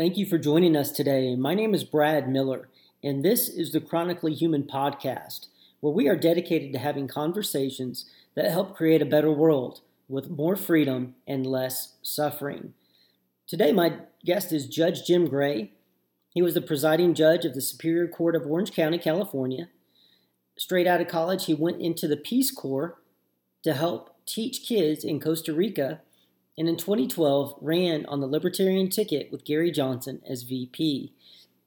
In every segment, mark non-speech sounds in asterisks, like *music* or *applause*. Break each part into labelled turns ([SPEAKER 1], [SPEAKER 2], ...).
[SPEAKER 1] Thank you for joining us today. My name is Brad Miller, and this is the Chronically Human podcast, where we are dedicated to having conversations that help create a better world with more freedom and less suffering. Today, my guest is Judge Jim Gray. He was the presiding judge of the Superior Court of Orange County, California. Straight out of college, he went into the Peace Corps to help teach kids in Costa Rica and in 2012 ran on the Libertarian ticket with Gary Johnson as VP.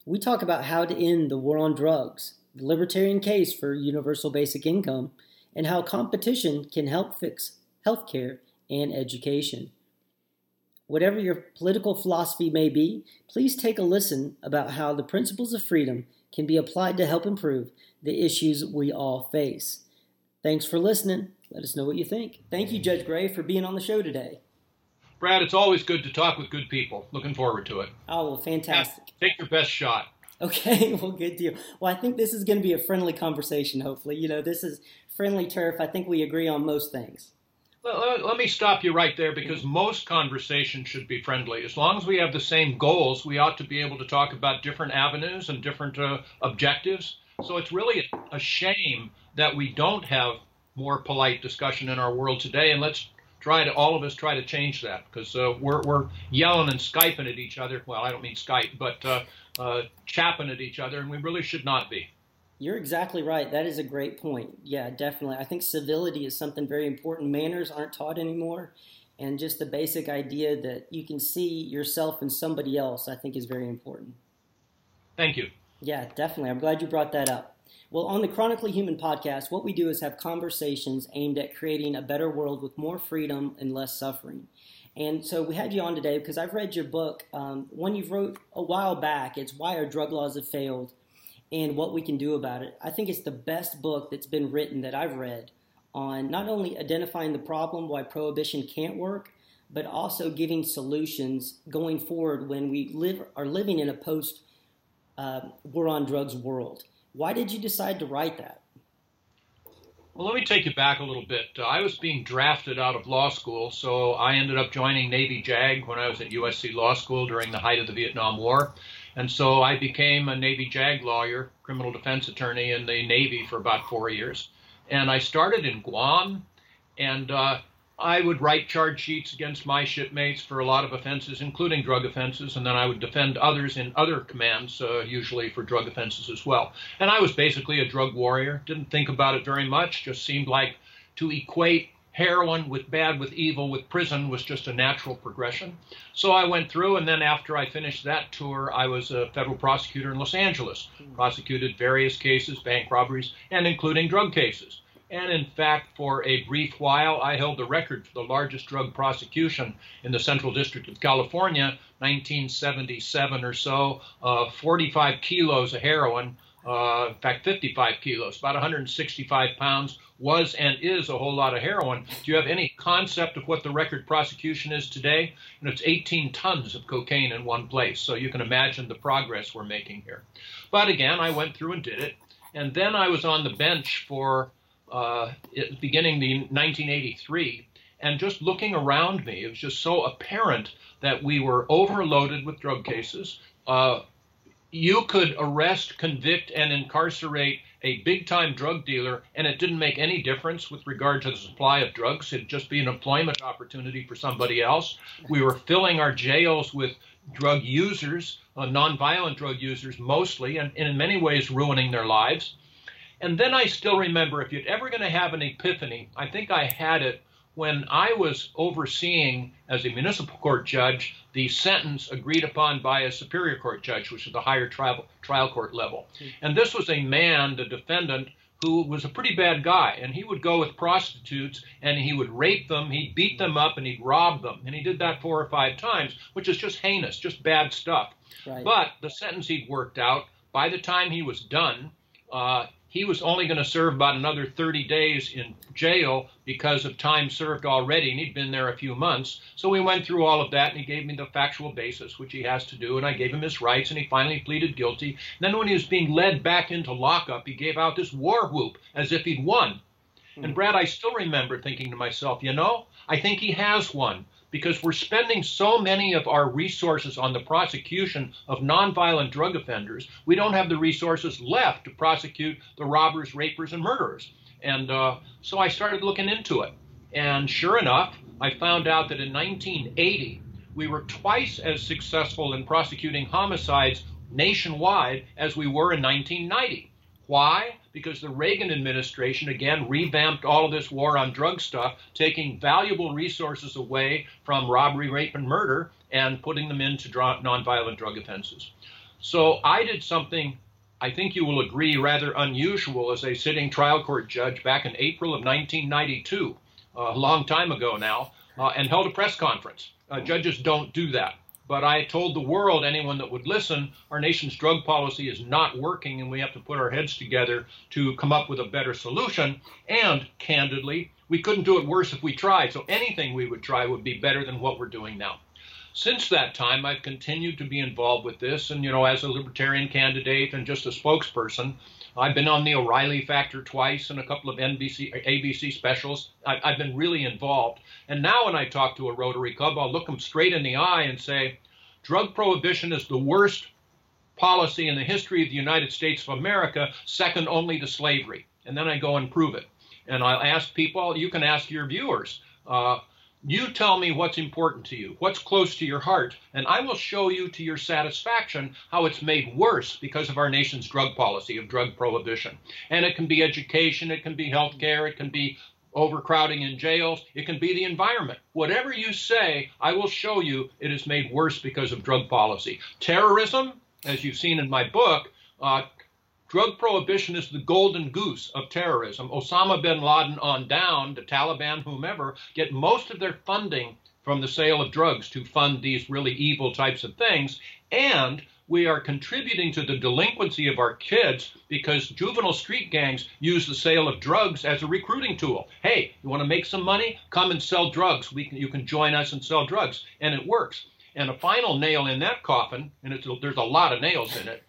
[SPEAKER 1] We talk about how to end the war on drugs, the Libertarian case for universal basic income, and how competition can help fix healthcare and education. Whatever your political philosophy may be, please take a listen about how the principles of freedom can be applied to help improve the issues we all face. Thanks for listening. Let us know what you think. Thank you, Judge Gray, for being on the show today.
[SPEAKER 2] Brad, it's always good to talk with good people. Looking forward to it.
[SPEAKER 1] Oh, well, fantastic.
[SPEAKER 2] Take your best shot.
[SPEAKER 1] Okay, *laughs* well, good deal. Well, I think this is going to be a friendly conversation, hopefully. You know, this is friendly turf. I think we agree on most things.
[SPEAKER 2] Well, let me stop you right there because most conversation should be friendly. As long as we have the same goals, we ought to be able to talk about different avenues and different uh, objectives. So it's really a shame that we don't have more polite discussion in our world today. And let's try to all of us try to change that because uh, we're we're yelling and skyping at each other. Well, I don't mean Skype, but uh, uh, chapping at each other, and we really should not be.
[SPEAKER 1] You're exactly right. That is a great point. Yeah, definitely. I think civility is something very important. Manners aren't taught anymore, and just the basic idea that you can see yourself in somebody else, I think, is very important.
[SPEAKER 2] Thank you.
[SPEAKER 1] Yeah, definitely. I'm glad you brought that up. Well, on the Chronically Human podcast, what we do is have conversations aimed at creating a better world with more freedom and less suffering. And so we had you on today because I've read your book, um, one you wrote a while back. It's Why Our Drug Laws Have Failed and What We Can Do About It. I think it's the best book that's been written that I've read on not only identifying the problem why prohibition can't work, but also giving solutions going forward when we live are living in a post uh, war on drugs world. Why did you decide to write that?
[SPEAKER 2] Well, let me take you back a little bit. Uh, I was being drafted out of law school, so I ended up joining Navy JAG when I was at USC Law School during the height of the Vietnam War. And so I became a Navy JAG lawyer, criminal defense attorney in the Navy for about four years. And I started in Guam, and uh, I would write charge sheets against my shipmates for a lot of offenses, including drug offenses, and then I would defend others in other commands, uh, usually for drug offenses as well. And I was basically a drug warrior. Didn't think about it very much. Just seemed like to equate heroin with bad with evil with prison was just a natural progression. So I went through, and then after I finished that tour, I was a federal prosecutor in Los Angeles, prosecuted various cases, bank robberies, and including drug cases. And in fact, for a brief while, I held the record for the largest drug prosecution in the Central District of California, 1977 or so, uh, 45 kilos of heroin. Uh, in fact, 55 kilos, about 165 pounds, was and is a whole lot of heroin. Do you have any concept of what the record prosecution is today? And it's 18 tons of cocaine in one place. So you can imagine the progress we're making here. But again, I went through and did it. And then I was on the bench for uh, beginning the 1983, and just looking around me, it was just so apparent that we were overloaded with drug cases. Uh, you could arrest, convict, and incarcerate a big time drug dealer, and it didn't make any difference with regard to the supply of drugs. It'd just be an employment opportunity for somebody else. We were filling our jails with drug users, uh, nonviolent drug users mostly, and, and in many ways ruining their lives. And then I still remember if you're ever going to have an epiphany, I think I had it when I was overseeing as a municipal court judge the sentence agreed upon by a superior court judge, which is the higher trial, trial court level. And this was a man, the defendant, who was a pretty bad guy. And he would go with prostitutes and he would rape them, he'd beat them up, and he'd rob them. And he did that four or five times, which is just heinous, just bad stuff. Right. But the sentence he'd worked out, by the time he was done, uh, he was only going to serve about another 30 days in jail because of time served already, and he'd been there a few months. So we went through all of that, and he gave me the factual basis, which he has to do, and I gave him his rights, and he finally pleaded guilty. And then when he was being led back into lockup, he gave out this war whoop as if he'd won. And hmm. Brad, I still remember thinking to myself, you know, I think he has one because we're spending so many of our resources on the prosecution of nonviolent drug offenders, we don't have the resources left to prosecute the robbers, rapers, and murderers. And uh, so I started looking into it. And sure enough, I found out that in 1980, we were twice as successful in prosecuting homicides nationwide as we were in 1990. Why? Because the Reagan administration, again, revamped all of this war on drug stuff, taking valuable resources away from robbery, rape, and murder and putting them into nonviolent drug offenses. So I did something I think you will agree rather unusual as a sitting trial court judge back in April of 1992, a long time ago now, uh, and held a press conference. Uh, judges don't do that. But I told the world, anyone that would listen, our nation's drug policy is not working and we have to put our heads together to come up with a better solution. And candidly, we couldn't do it worse if we tried. So anything we would try would be better than what we're doing now. Since that time, I've continued to be involved with this, and you know, as a libertarian candidate and just a spokesperson, I've been on the O'Reilly Factor twice and a couple of NBC, ABC specials. I, I've been really involved. And now, when I talk to a Rotary Club, I'll look them straight in the eye and say, drug prohibition is the worst policy in the history of the United States of America, second only to slavery. And then I go and prove it. And I'll ask people, you can ask your viewers, uh, you tell me what's important to you, what's close to your heart, and I will show you to your satisfaction how it's made worse because of our nation's drug policy of drug prohibition. And it can be education, it can be health care, it can be overcrowding in jails, it can be the environment. Whatever you say, I will show you it is made worse because of drug policy. Terrorism, as you've seen in my book, uh, Drug prohibition is the golden goose of terrorism. Osama bin Laden on down, the Taliban, whomever, get most of their funding from the sale of drugs to fund these really evil types of things. And we are contributing to the delinquency of our kids because juvenile street gangs use the sale of drugs as a recruiting tool. Hey, you want to make some money? Come and sell drugs. Can, you can join us and sell drugs. And it works. And a final nail in that coffin, and there's a lot of nails in it,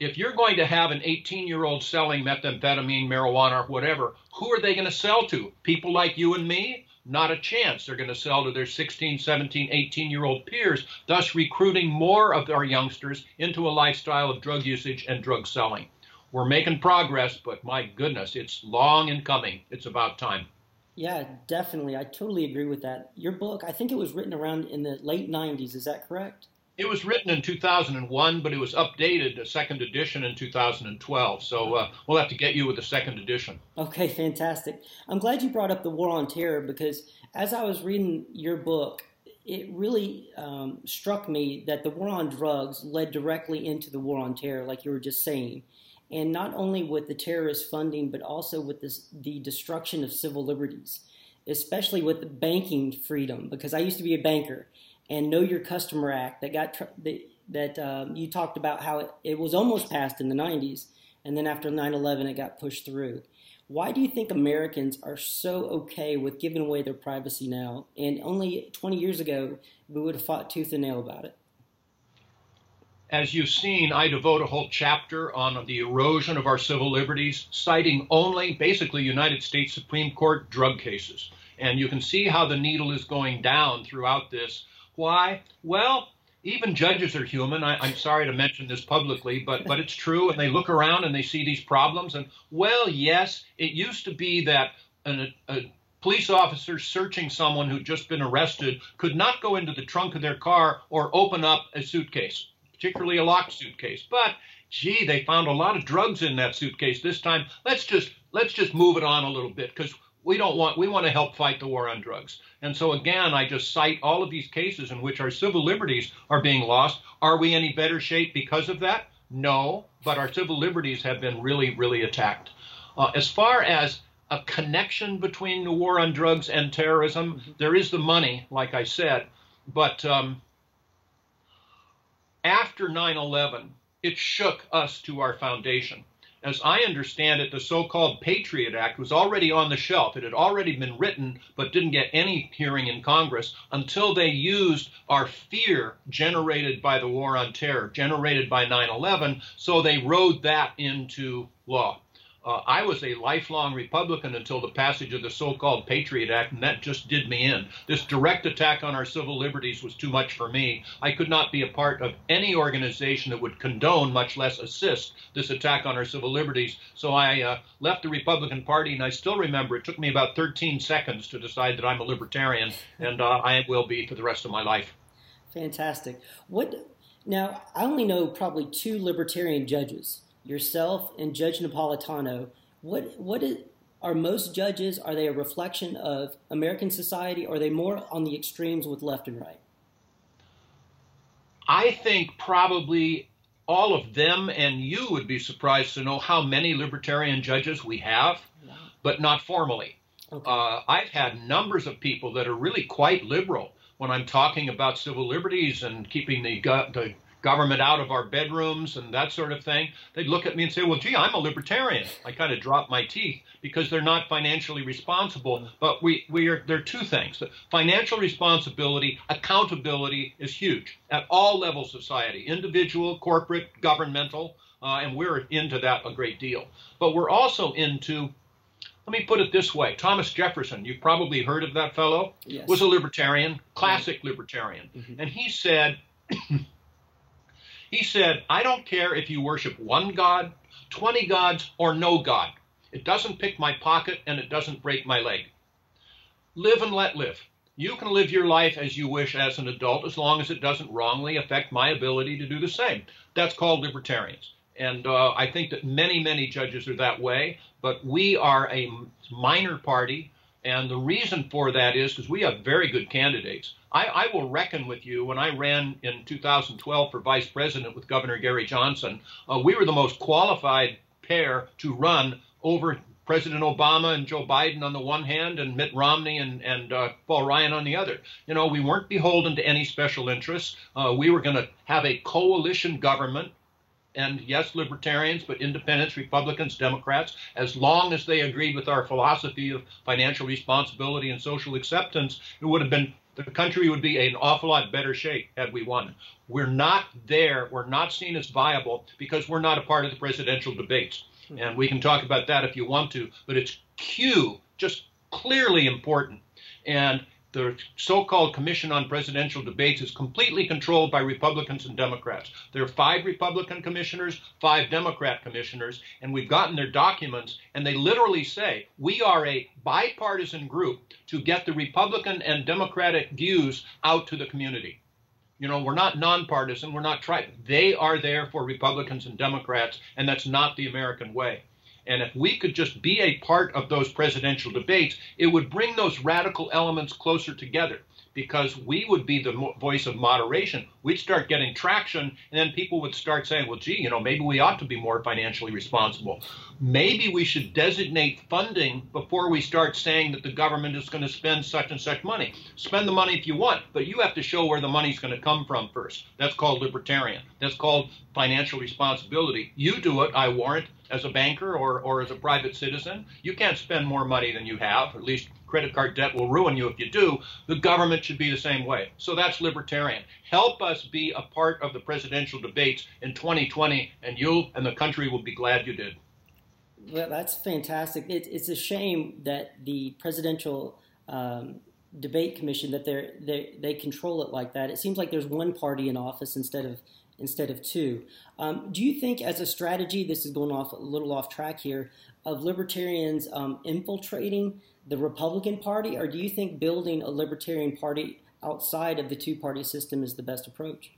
[SPEAKER 2] if you're going to have an 18 year old selling methamphetamine, marijuana, or whatever, who are they going to sell to? People like you and me? Not a chance. They're going to sell to their 16, 17, 18 year old peers, thus recruiting more of our youngsters into a lifestyle of drug usage and drug selling. We're making progress, but my goodness, it's long in coming. It's about time.
[SPEAKER 1] Yeah, definitely. I totally agree with that. Your book, I think it was written around in the late 90s. Is that correct?
[SPEAKER 2] It was written in 2001, but it was updated, a second edition in 2012. So uh, we'll have to get you with a second edition.
[SPEAKER 1] Okay, fantastic. I'm glad you brought up the War on Terror because as I was reading your book, it really um, struck me that the war on drugs led directly into the war on terror, like you were just saying. And not only with the terrorist funding, but also with this, the destruction of civil liberties, especially with banking freedom, because I used to be a banker and Know Your Customer Act that got that, that um, you talked about how it, it was almost passed in the 90s, and then after 9/11 it got pushed through. Why do you think Americans are so okay with giving away their privacy now? And only 20 years ago, we would have fought tooth and nail about it.
[SPEAKER 2] As you've seen, I devote a whole chapter on the erosion of our civil liberties, citing only basically United States Supreme Court drug cases. And you can see how the needle is going down throughout this why? Well, even judges are human. I, am sorry to mention this publicly, but but it's true. And they look around and they see these problems. And well, yes, it used to be that an, a police officer searching someone who'd just been arrested could not go into the trunk of their car or open up a suitcase, particularly a locked suitcase. But gee, they found a lot of drugs in that suitcase this time. Let's just let's just move it on a little bit because we don't want we want to help fight the war on drugs. And so again, I just cite all of these cases in which our civil liberties are being lost. Are we any better shape because of that? No, but our civil liberties have been really, really attacked. Uh, as far as a connection between the war on drugs and terrorism, mm-hmm. there is the money, like I said, but um, after 9 11, it shook us to our foundation as I understand it, the so called Patriot Act was already on the shelf. It had already been written, but didn't get any hearing in Congress until they used our fear generated by the war on terror, generated by 9 11. So they wrote that into law. Uh, I was a lifelong Republican until the passage of the so called Patriot Act, and that just did me in. This direct attack on our civil liberties was too much for me. I could not be a part of any organization that would condone, much less assist, this attack on our civil liberties. So I uh, left the Republican Party, and I still remember it took me about 13 seconds to decide that I'm a libertarian, *laughs* and uh, I will be for the rest of my life.
[SPEAKER 1] Fantastic. What now? I only know probably two libertarian judges yourself and Judge Napolitano, what what is, are most judges? Are they a reflection of American society? Or are they more on the extremes with left and right?
[SPEAKER 2] I think probably all of them, and you would be surprised to know how many libertarian judges we have, but not formally. Okay. Uh, I've had numbers of people that are really quite liberal when I'm talking about civil liberties and keeping the, the government out of our bedrooms and that sort of thing, they'd look at me and say, well, gee, I'm a libertarian. I kind of drop my teeth because they're not financially responsible. But we, we are, there are two things. Financial responsibility, accountability is huge at all levels of society, individual, corporate, governmental, uh, and we're into that a great deal. But we're also into let me put it this way Thomas Jefferson, you've probably heard of that fellow, yes. was a libertarian, classic right. libertarian. Mm-hmm. And he said, He said, I don't care if you worship one God, 20 gods, or no God. It doesn't pick my pocket and it doesn't break my leg. Live and let live. You can live your life as you wish as an adult as long as it doesn't wrongly affect my ability to do the same. That's called libertarians. And uh, I think that many, many judges are that way, but we are a minor party. And the reason for that is because we have very good candidates. I, I, will reckon with you. When I ran in 2012 for vice president with Governor Gary Johnson, uh, we were the most qualified pair to run over President Obama and Joe Biden on the one hand, and Mitt Romney and, and uh, Paul Ryan on the other. You know, we weren't beholden to any special interests. Uh, we were going to have a coalition government and yes, libertarians, but independents, Republicans, Democrats, as long as they agreed with our philosophy of financial responsibility and social acceptance, it would have been the country would be in an awful lot better shape had we won. We're not there. We're not seen as viable because we're not a part of the presidential debates. Hmm. And we can talk about that if you want to, but it's Q, just clearly important. And the so-called Commission on Presidential Debates is completely controlled by Republicans and Democrats. There are five Republican commissioners, five Democrat commissioners, and we've gotten their documents, and they literally say we are a bipartisan group to get the Republican and Democratic views out to the community. You know, we're not nonpartisan, we're not tri. They are there for Republicans and Democrats, and that's not the American way. And if we could just be a part of those presidential debates, it would bring those radical elements closer together because we would be the voice of moderation. We'd start getting traction, and then people would start saying, well, gee, you know, maybe we ought to be more financially responsible. Maybe we should designate funding before we start saying that the government is going to spend such and such money. Spend the money if you want, but you have to show where the money's going to come from first. That's called libertarian. That's called financial responsibility. You do it, I warrant, as a banker or, or as a private citizen. You can't spend more money than you have, at least credit card debt will ruin you if you do. The government should be the same way. So that's libertarian. Help us be a part of the presidential debates in 2020, and you and the country will be glad you did.
[SPEAKER 1] Well, that's fantastic. It, it's a shame that the presidential um, debate commission that they they they control it like that. It seems like there's one party in office instead of instead of two. Um, do you think, as a strategy, this is going off a little off track here, of libertarians um, infiltrating the Republican Party, or do you think building a libertarian party outside of the two party system is the best approach?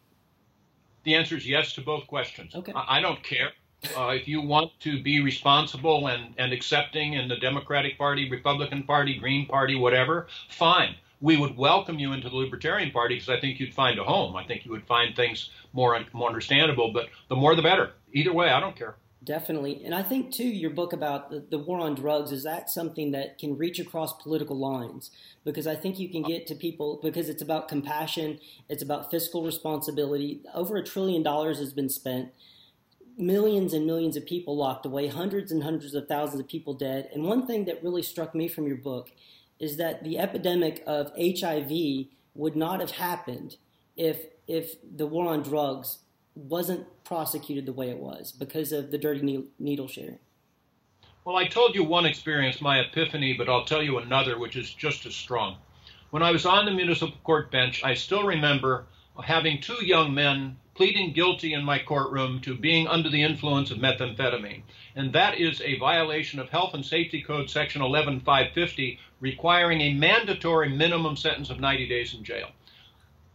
[SPEAKER 2] The answer is yes to both questions. Okay. I, I don't care. Uh, if you want to be responsible and, and accepting in the Democratic Party, Republican Party, Green Party, whatever, fine. We would welcome you into the Libertarian Party because I think you'd find a home. I think you would find things more, more understandable, but the more the better. Either way, I don't care.
[SPEAKER 1] Definitely. And I think, too, your book about the, the, war on drugs is that something that can reach across political lines? Because I think you can get to people, because it's about compassion, it's about fiscal responsibility. Over a trillion dollars has been spent, millions and millions of people locked away, hundreds and hundreds of thousands of people dead. And one thing that really struck me from your book is that the epidemic of HIV would not have happened if, if the war on drugs wasn't prosecuted the way it was because of the dirty needle sharing.
[SPEAKER 2] Well, I told you one experience, my epiphany, but I'll tell you another, which is just as strong. When I was on the municipal court bench, I still remember having two young men pleading guilty in my courtroom to being under the influence of methamphetamine. And that is a violation of Health and Safety Code Section 11550, requiring a mandatory minimum sentence of 90 days in jail.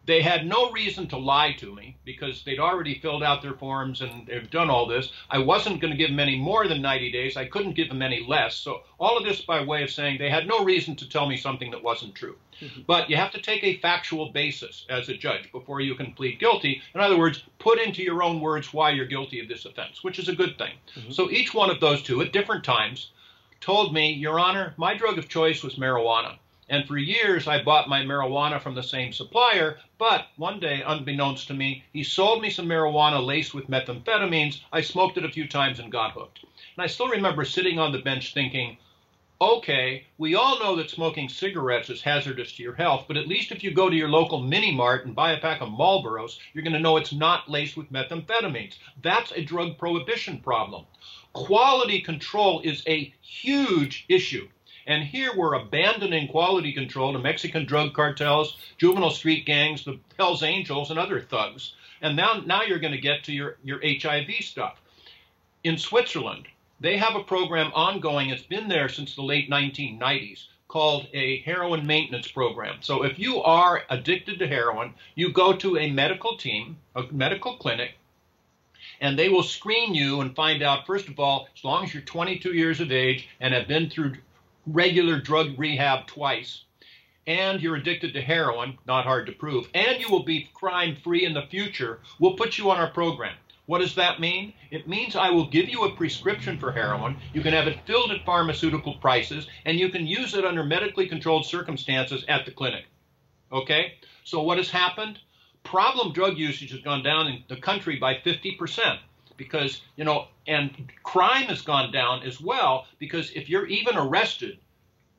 [SPEAKER 2] They had no reason to lie to me because they'd already filled out their forms and they've done all this. I wasn't going to give them any more than 90 days. I couldn't give them any less. So, all of this by way of saying they had no reason to tell me something that wasn't true. Mm-hmm. But you have to take a factual basis as a judge before you can plead guilty. In other words, put into your own words why you're guilty of this offense, which is a good thing. Mm-hmm. So, each one of those two at different times told me, Your Honor, my drug of choice was marijuana. And for years, I bought my marijuana from the same supplier, but one day, unbeknownst to me, he sold me some marijuana laced with methamphetamines. I smoked it a few times and got hooked. And I still remember sitting on the bench thinking, okay, we all know that smoking cigarettes is hazardous to your health, but at least if you go to your local mini mart and buy a pack of Marlboros, you're going to know it's not laced with methamphetamines. That's a drug prohibition problem. Quality control is a huge issue. And here we're abandoning quality control to Mexican drug cartels, juvenile street gangs, the Hells Angels, and other thugs. And now, now you're going to get to your, your HIV stuff. In Switzerland, they have a program ongoing. It's been there since the late 1990s called a heroin maintenance program. So if you are addicted to heroin, you go to a medical team, a medical clinic, and they will screen you and find out, first of all, as long as you're 22 years of age and have been through regular drug rehab twice, and you're addicted to heroin, not hard to prove, and you will be crime free in the future, we'll put you on our program. What does that mean? It means I will give you a prescription for heroin. You can have it filled at pharmaceutical prices, and you can use it under medically controlled circumstances at the clinic. Okay? So, what has happened? Problem drug usage has gone down in the country by 50% because, you know, and crime has gone down as well because if you're even arrested,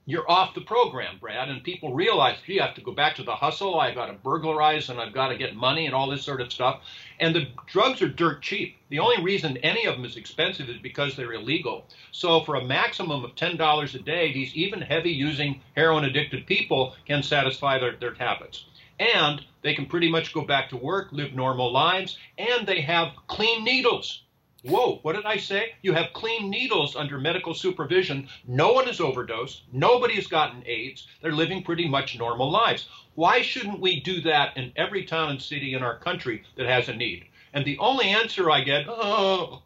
[SPEAKER 2] you're off the program, Brad, and people realize, gee, I have to go back to the hustle. I've got to burglarize and I've got to get money and all this sort of stuff. And the drugs are dirt cheap. The only reason any of them is expensive is because they're illegal. So for a maximum of $10 a day, these even heavy using heroin addicted people can satisfy their, their habits. And they can pretty much go back to work, live normal lives, and they have clean needles. Whoa, what did I say? You have clean needles under medical supervision. No one is overdosed. Nobody has gotten AIDS. They're living pretty much normal lives. Why shouldn't we do that in every town and city in our country that has a need? And the only answer I get, oh,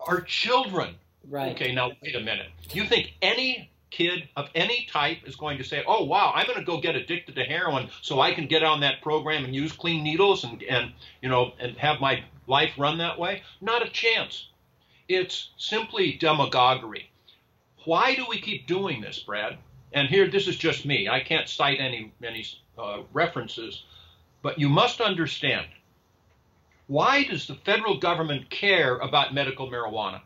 [SPEAKER 2] are children.
[SPEAKER 1] Right.
[SPEAKER 2] Okay, now wait a minute. You think any kid of any type is going to say, "Oh wow, I'm going to go get addicted to heroin so I can get on that program and use clean needles and and you know and have my life run that way?" Not a chance. It's simply demagoguery. Why do we keep doing this, Brad? And here, this is just me. I can't cite any any uh, references, but you must understand. Why does the federal government care about medical marijuana?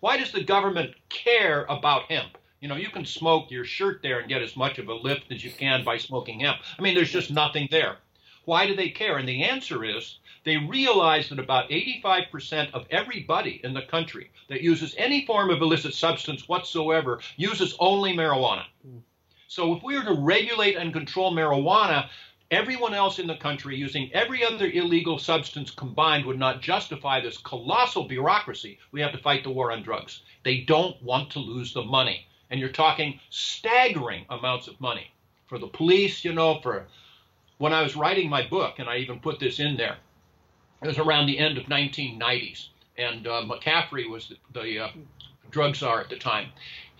[SPEAKER 2] Why does the government care about hemp? You know, you can smoke your shirt there and get as much of a lift as you can by smoking hemp. I mean, there's just nothing there. Why do they care? And the answer is they realize that about 85% of everybody in the country that uses any form of illicit substance whatsoever uses only marijuana. Hmm. So if we were to regulate and control marijuana, everyone else in the country using every other illegal substance combined would not justify this colossal bureaucracy we have to fight the war on drugs. They don't want to lose the money and you're talking staggering amounts of money for the police, you know, for when I was writing my book, and I even put this in there, it was around the end of 1990s, and uh, McCaffrey was the, the uh, drug czar at the time.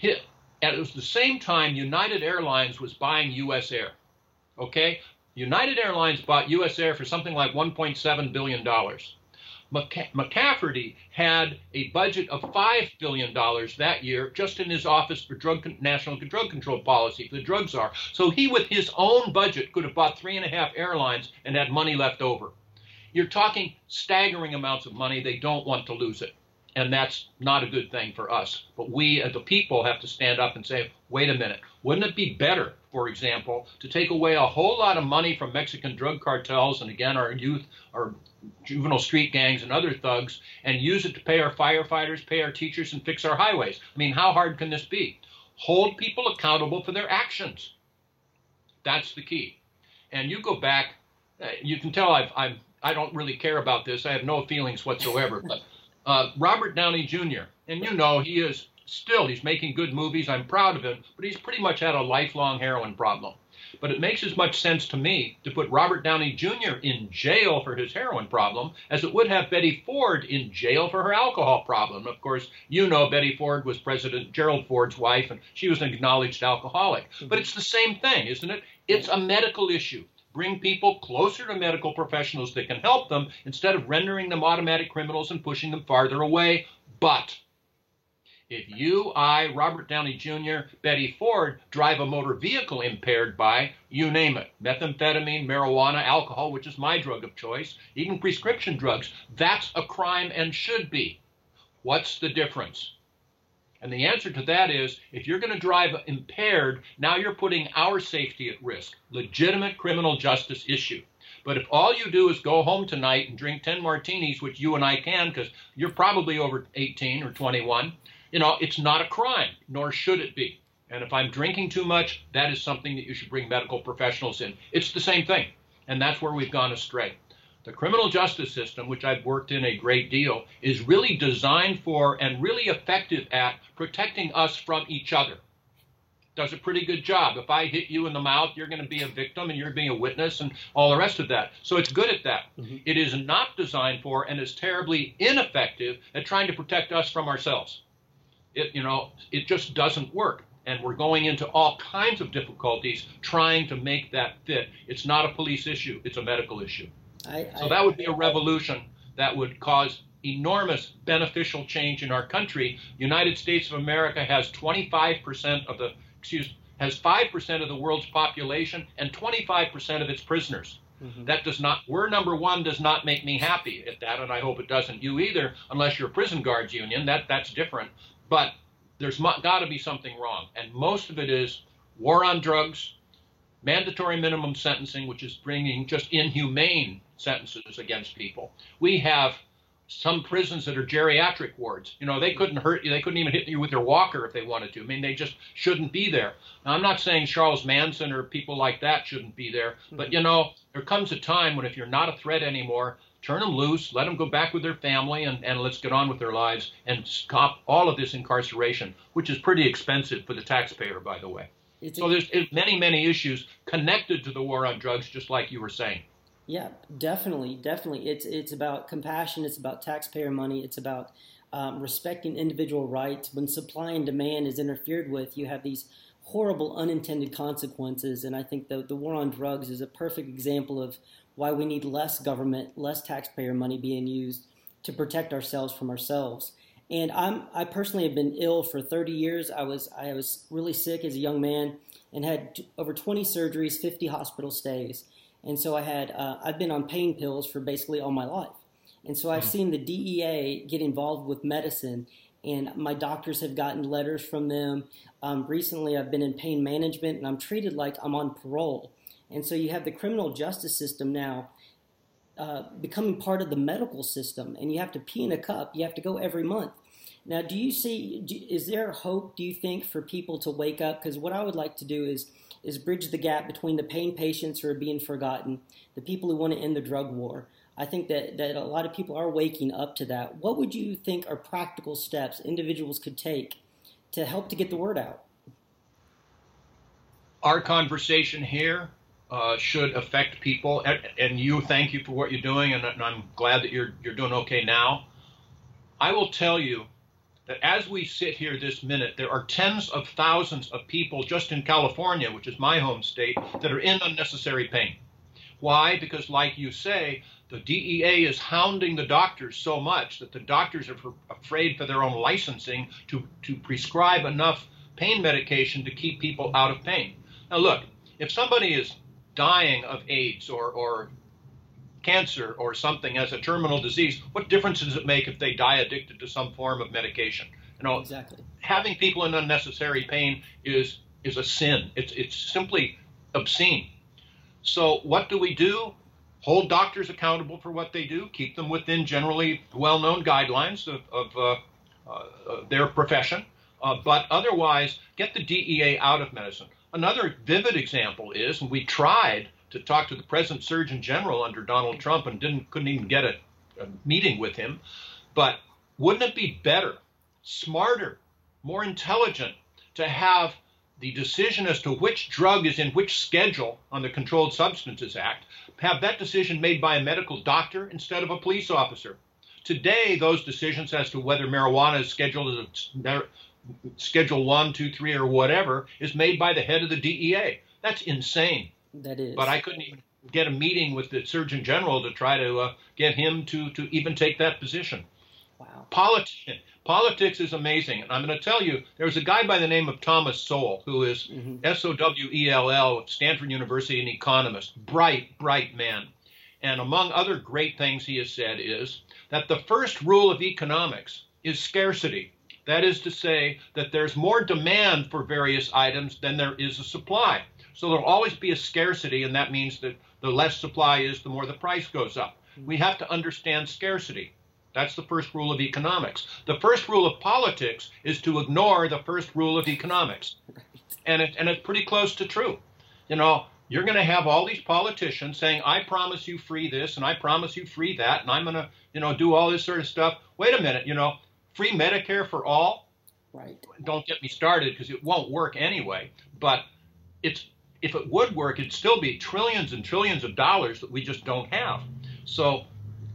[SPEAKER 2] And it was the same time United Airlines was buying U.S. Air. Okay, United Airlines bought U.S. Air for something like 1.7 billion dollars. McCaffrey had a budget of $5 billion that year just in his office for drug national drug control policy for the drug czar. So he, with his own budget, could have bought three and a half airlines and had money left over. You're talking staggering amounts of money. They don't want to lose it. And that's not a good thing for us. But we, as the people, have to stand up and say, wait a minute. Wouldn't it be better, for example, to take away a whole lot of money from Mexican drug cartels and again our youth, our juvenile street gangs and other thugs, and use it to pay our firefighters, pay our teachers, and fix our highways? I mean, how hard can this be? Hold people accountable for their actions. That's the key. And you go back, uh, you can tell I've, I've I don't really care about this. I have no feelings whatsoever. But uh, Robert Downey Jr. and you know he is still he's making good movies. I'm proud of him, but he's pretty much had a lifelong heroin problem. But it makes as much sense to me to put Robert Downey Jr. in jail for his heroin problem as it would have Betty Ford in jail for her alcohol problem. Of course, you know Betty Ford was President Gerald Ford's wife, and she was an acknowledged alcoholic. But it's the same thing, isn't it? It's a medical issue bring people closer to medical professionals that can help them instead of rendering them automatic criminals and pushing them farther away. But if you, I, Robert Downey Jr., Betty Ford drive a motor vehicle impaired by, you name it, methamphetamine, marijuana, alcohol, which is my drug of choice, even prescription drugs, that's a crime and should be. What's the difference? And the answer to that is if you're going to drive impaired, now you're putting our safety at risk. Legitimate criminal justice issue. But if all you do is go home tonight and drink 10 martinis, which you and I can because you're probably over 18 or 21, you know, it's not a crime, nor should it be. And if I'm drinking too much, that is something that you should bring medical professionals in. It's the same thing. And that's where we've gone astray. The criminal justice system, which I've worked in a great deal, is really designed for and really effective at protecting us from each other. Does a pretty good job. If I hit you in the mouth, you're going to be a victim and you're being a witness and all the rest of that. So it's good at that. Mm-hmm. It is not designed for and is terribly ineffective at trying to protect us from ourselves. It, you know, it just doesn't work. And we're going into all kinds of difficulties trying to make that fit. It's not a police issue, it's a medical issue. I, so I, that would be a revolution that would cause enormous beneficial change in our country. United States of America has 25% of the, excuse, has 5% of the world's population and 25% of its prisoners. Mm-hmm. That does not, we're number one does not make me happy at that, and I hope it doesn't you either, unless you're a prison guards union. That, that's different. But there's got to be something wrong. And most of it is war on drugs, mandatory minimum sentencing, which is bringing just inhumane sentences against people. We have some prisons that are geriatric wards. You know, they couldn't hurt you. They couldn't even hit you with their walker if they wanted to. I mean, they just shouldn't be there. Now, I'm not saying Charles Manson or people like that shouldn't be there, but you know, there comes a time when if you're not a threat anymore, turn them loose, let them go back with their family, and, and let's get on with their lives and stop all of this incarceration, which is pretty expensive for the taxpayer, by the way. It's so there's many, many issues connected to the war on drugs, just like you were saying.
[SPEAKER 1] Yeah, definitely, definitely. It's it's about compassion. It's about taxpayer money. It's about um, respecting individual rights. When supply and demand is interfered with, you have these horrible unintended consequences. And I think the the war on drugs is a perfect example of why we need less government, less taxpayer money being used to protect ourselves from ourselves. And I'm I personally have been ill for 30 years. I was I was really sick as a young man and had over 20 surgeries, 50 hospital stays. And so I had uh, I've been on pain pills for basically all my life. And so I've mm-hmm. seen the DEA get involved with medicine, and my doctors have gotten letters from them. Um, recently, I've been in pain management, and I'm treated like I'm on parole. And so you have the criminal justice system now uh, becoming part of the medical system, and you have to pee in a cup. You have to go every month. Now, do you see? Do, is there hope? Do you think for people to wake up? Because what I would like to do is is bridge the gap between the pain patients who are being forgotten, the people who want to end the drug war. I think that, that a lot of people are waking up to that. What would you think are practical steps individuals could take to help to get the word out?
[SPEAKER 2] Our conversation here uh, should affect people. And, and, you, thank you for what you're doing, and, and I'm glad that you're you're doing okay now. I will tell you that as we sit here this minute, there are tens of thousands of people just in California, which is my home state, that are in unnecessary pain. Why? Because, like you say, the DEA is hounding the doctors so much that the doctors are afraid for their own licensing to, to prescribe enough pain medication to keep people out of pain. Now, look, if somebody is dying of AIDS or, or cancer or something as a terminal disease, what difference does it make if they die addicted to some form of medication? You know, exactly. having people in unnecessary pain is is a sin. It's it's simply obscene. So what do we do? Hold doctors accountable for what they do. Keep them within generally well-known guidelines of, of uh, uh, their profession. Uh, but otherwise, get the DEA out of medicine. Another vivid example is, and we tried to talk to the present Surgeon General under Donald Trump and didn't couldn't even get a, a meeting with him. But wouldn't it be better, smarter, more intelligent to have the decision as to which drug is in which schedule on the Controlled Substances Act, have that decision made by a medical doctor instead of a police officer. Today, those decisions as to whether marijuana is scheduled as a, Schedule 1, 2, 3, or whatever is made by the head of the DEA. That's insane.
[SPEAKER 1] That is.
[SPEAKER 2] But I couldn't even get a meeting with the Surgeon General to try to uh, get him to, to even take that position.
[SPEAKER 1] Wow.
[SPEAKER 2] Politics, politics is amazing. And I'm going to tell you, there's a guy by the name of Thomas Sowell, who is mm-hmm. S O W E L L, Stanford University, an economist, bright, bright man. And among other great things he has said is that the first rule of economics is scarcity. That is to say that there's more demand for various items than there is a supply. So there'll always be a scarcity, and that means that the less supply is, the more the price goes up. Mm-hmm. We have to understand scarcity. That's the first rule of economics. The first rule of politics is to ignore the first rule of economics. *laughs* And, it, and it's pretty close to true. You know, you're going to have all these politicians saying, I promise you free this and I promise you free that, and I'm going to, you know, do all this sort of stuff. Wait a minute, you know, free Medicare for all.
[SPEAKER 1] Right.
[SPEAKER 2] Don't get me started because it won't work anyway. But it's if it would work, it'd still be trillions and trillions of dollars that we just don't have. So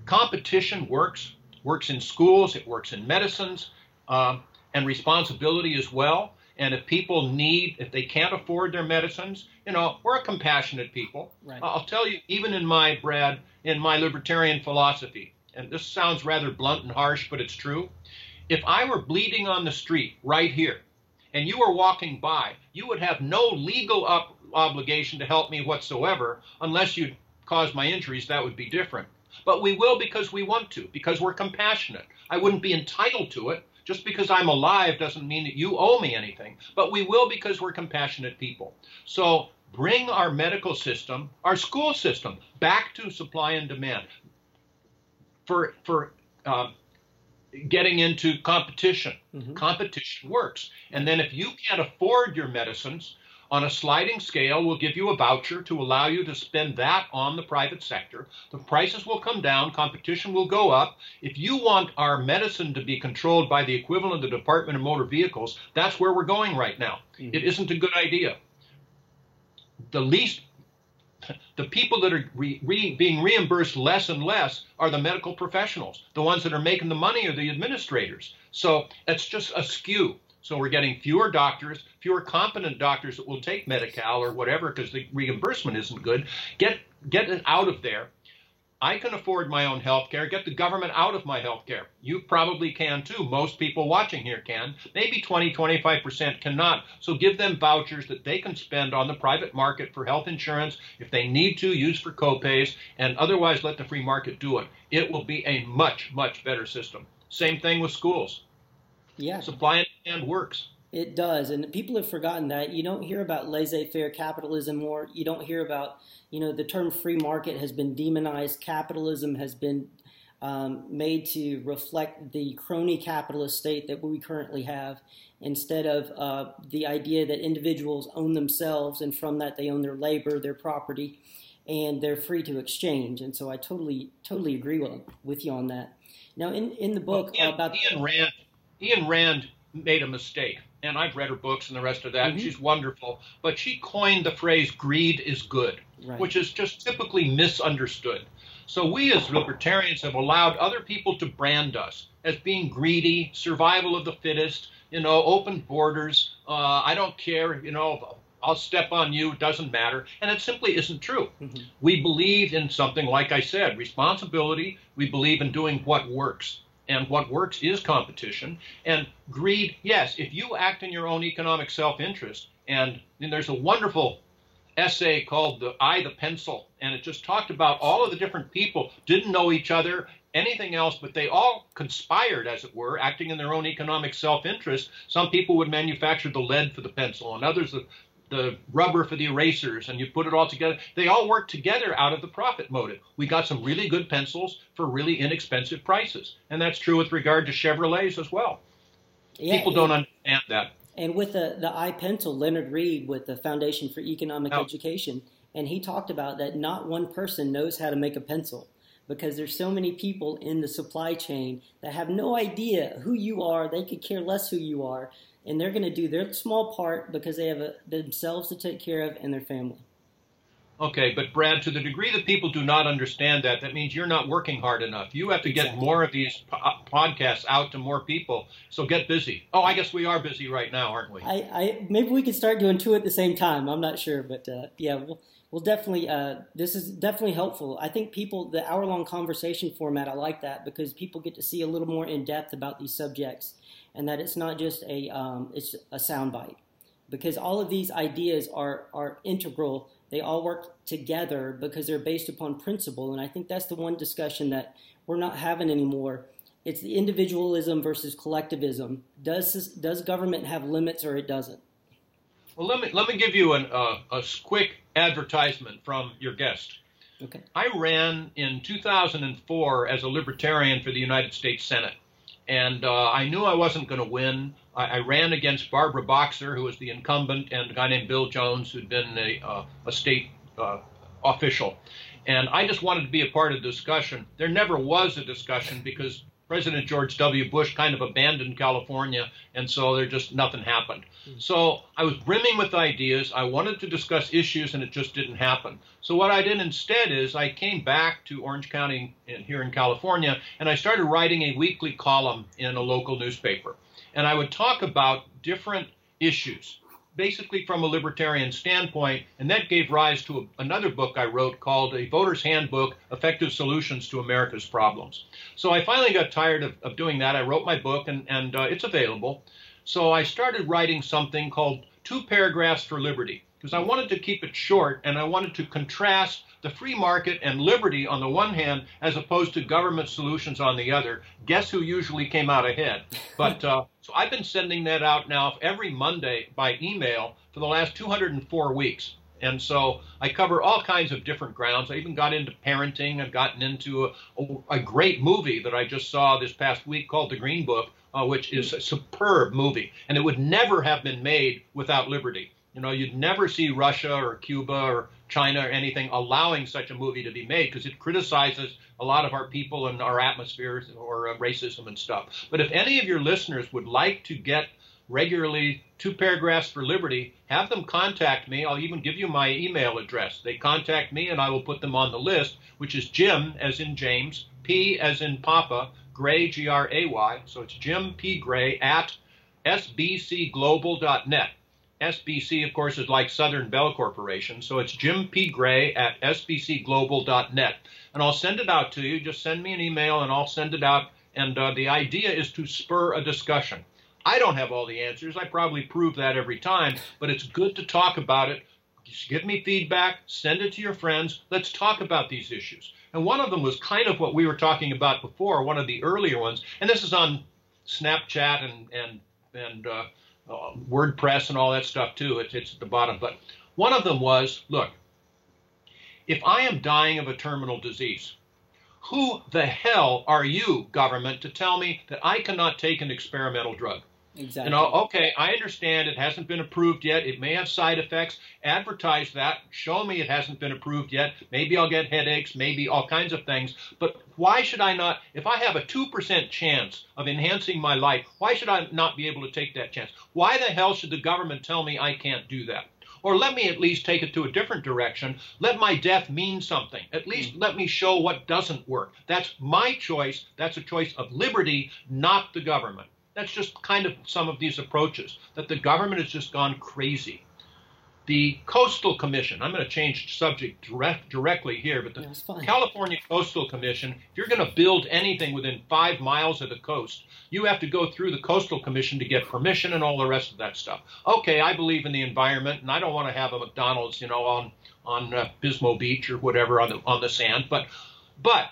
[SPEAKER 2] competition works, works in schools, it works in medicines, um, and responsibility as well. And if people need, if they can't afford their medicines, you know, we're a compassionate people.
[SPEAKER 1] Right.
[SPEAKER 2] I'll tell you, even in my, Brad, in my libertarian philosophy, and this sounds rather blunt and harsh, but it's true. If I were bleeding on the street right here, and you were walking by, you would have no legal up obligation to help me whatsoever unless you caused my injuries. That would be different. But we will because we want to, because we're compassionate. I wouldn't be entitled to it. Just because I'm alive doesn't mean that you owe me anything. But we will because we're compassionate people. So bring our medical system, our school system, back to supply and demand. For for uh, getting into competition. Mm-hmm. Competition works. And then if you can't afford your medicines, on a sliding scale, we'll give you a voucher to allow you to spend that on the private sector. The prices will come down, competition will go up. If you want our medicine to be controlled by the equivalent of the Department of Motor Vehicles, that's where we're going right now. Mm-hmm. It isn't a good idea. The least the people that are re, re, being reimbursed less and less are the medical professionals. The ones that are making the money are the administrators. So it's just a skew. So we're getting fewer doctors, fewer competent doctors that will take Medi-Cal or whatever because the reimbursement isn't good. Get get it out of there I can afford my own health care. Get the government out of my health care. You probably can too. Most people watching here can. Maybe 20, 25% cannot. So give them vouchers that they can spend on the private market for health insurance if they need to, use for copays, and otherwise let the free market do it. It will be a much, much better system. Same thing with schools.
[SPEAKER 1] Yeah.
[SPEAKER 2] Supply and demand works.
[SPEAKER 1] It does, and people have forgotten that. You don't hear about laissez-faire capitalism more. You don't hear about, you know, the term free market has been demonized. Capitalism has been um, made to reflect the crony capitalist state that we currently have, instead of uh, the idea that individuals own themselves, and from that they own their labor, their property, and they're free to exchange. And so I totally, totally agree with, with you on that. Now, in in the book
[SPEAKER 2] well, Ian,
[SPEAKER 1] about
[SPEAKER 2] Ayn Rand, Ayn Rand made a mistake and I've read her books and the rest of that. Mm-hmm. She's wonderful, but she coined the phrase "greed is good," right. which is just typically misunderstood. So we as libertarians have allowed other people to brand us as being greedy, survival of the fittest, you know, open borders. Uh, I don't care, you know, I'll step on you, it doesn't matter. And it simply isn't true. Mm-hmm. We believe in something, like I said, responsibility. We believe in doing what works and what works is competition. And greed, yes, if you act in your own economic self interest, and, and there's a wonderful essay called the I the Pencil, and it just talked about all of the different people didn't know each other anything else, but they all conspired, as it were, acting in their own economic self interest. Some people would manufacture the lead for the pencil, and others the, the rubber for the erasers, and you put it all together. They all work together out of the profit motive. We got some really good pencils for really inexpensive prices, and that's true with regard to Chevrolets as well. Yeah, People don't understand that.
[SPEAKER 1] And with the, the iPencil, Leonard Read with the Foundation for Economic oh. Education, and he talked about that not one person knows how to make a pencil because there's so many people in the supply chain that have no idea who you are. They could care less who you are, and they're going to do their small part because they have a, themselves to take care of and their family.
[SPEAKER 2] Okay, but Brad, to the degree that people do not understand that, that means you're not working hard enough. You have to get exactly. more of these po- uh, podcasts out to more people. So get busy. Oh, I guess we are busy right now, aren't we?
[SPEAKER 1] I, I maybe we could start doing two at the same time. I'm not sure, but uh, yeah, we'll we'll definitely. Uh, this is definitely helpful. I think people the hour long conversation format. I like that because people get to see a little more in depth about these subjects, and that it's not just a um, it's a soundbite because all of these ideas are are integral they all work together because they're based upon principle. And I think that's the one discussion that we're not having anymore. It's the individualism versus collectivism. Does does government have limits or it doesn't?
[SPEAKER 2] Well, let me let me give you an, uh, a quick advertisement from your guest.
[SPEAKER 1] Okay.
[SPEAKER 2] I ran in 2004 as a libertarian for the United States Senate, and uh, I knew I wasn't going to win. I, I, ran against Barbara Boxer, who was the incumbent, and a guy named Bill Jones, who'd been a, uh, a state uh, official. And I just wanted to be a part of the discussion. There never was a discussion because President George W. Bush kind of abandoned California, and so there just nothing happened. Mm-hmm. So I was brimming with ideas. I wanted to discuss issues, and it just didn't happen. So what I did instead is I came back to Orange County in, here in California, and I started writing a weekly column in a local newspaper and I would talk about different issues, basically from a libertarian standpoint, and that gave rise to a, another book I wrote called A Voter's Handbook Effective Solutions to America's Problems. So I finally got tired of, of doing that. I wrote my book, and, and uh, it's available. So I started writing something called Two Paragraphs for Liberty, because I wanted to keep it short and I wanted to contrast the free market and liberty on the one hand, as opposed to government solutions on the other. Guess who usually came out ahead? *laughs* But uh, so I've been sending that out now every Monday by email for the last 204 weeks. And so I cover all kinds of different grounds. I even got into parenting. I've gotten into a, a, a great movie that I just saw this past week called The Green Book, uh, which is a superb movie. And it would never have been made without liberty. You know, you'd never see Russia or Cuba or China or anything allowing such a movie to be made because it criticizes a lot of our people and our atmospheres or uh, racism and stuff. But if any of your listeners would like to get regularly two paragraphs for liberty, have them contact me. I'll even give you my email address. They contact me and I will put them on the list, which is Jim as in James, P as in Papa, Gray, G R A Y. So it's Jim P. Gray at sbcglobal.net. SBC, of course, is like Southern Bell Corporation. So it's Jim P. Gray at sbcglobal.net. And I'll send it out to you. Just send me an email and I'll send it out. And uh, the idea is to spur a discussion. I don't have all the answers. I probably prove that every time, but it's good to talk about it. Just give me feedback, send it to your friends. Let's talk about these issues. And one of them was kind of what we were talking about before, one of the earlier ones. And this is on Snapchat and, and, and, uh, uh, WordPress and all that stuff too. It's, it's at the bottom. But one of them was look, if I am dying of a terminal disease, who the hell are you, government, to tell me that I cannot take an experimental drug?
[SPEAKER 1] Exactly.
[SPEAKER 2] You know, okay, I understand it hasn't been approved yet. It may have side effects. Advertise that. Show me it hasn't been approved yet. Maybe I'll get headaches, maybe all kinds of things. But why should I not, if I have a 2% chance of enhancing my life, why should I not be able to take that chance? Why the hell should the government tell me I can't do that? Or let me at least take it to a different direction. Let my death mean something. At least mm. let me show what doesn't work. That's my choice. That's a choice of liberty, not the government. That's just kind of some of these approaches that the government has just gone crazy. The Coastal Commission, I'm going to change subject direct, directly here, but the California Coastal Commission, if you're going to build anything within five miles of the coast, you have to go through the Coastal Commission to get permission and all the rest of that stuff. Okay, I believe in the environment, and I don't want to have a McDonald's, you know, on on uh, Pismo Beach or whatever on the on the sand, but but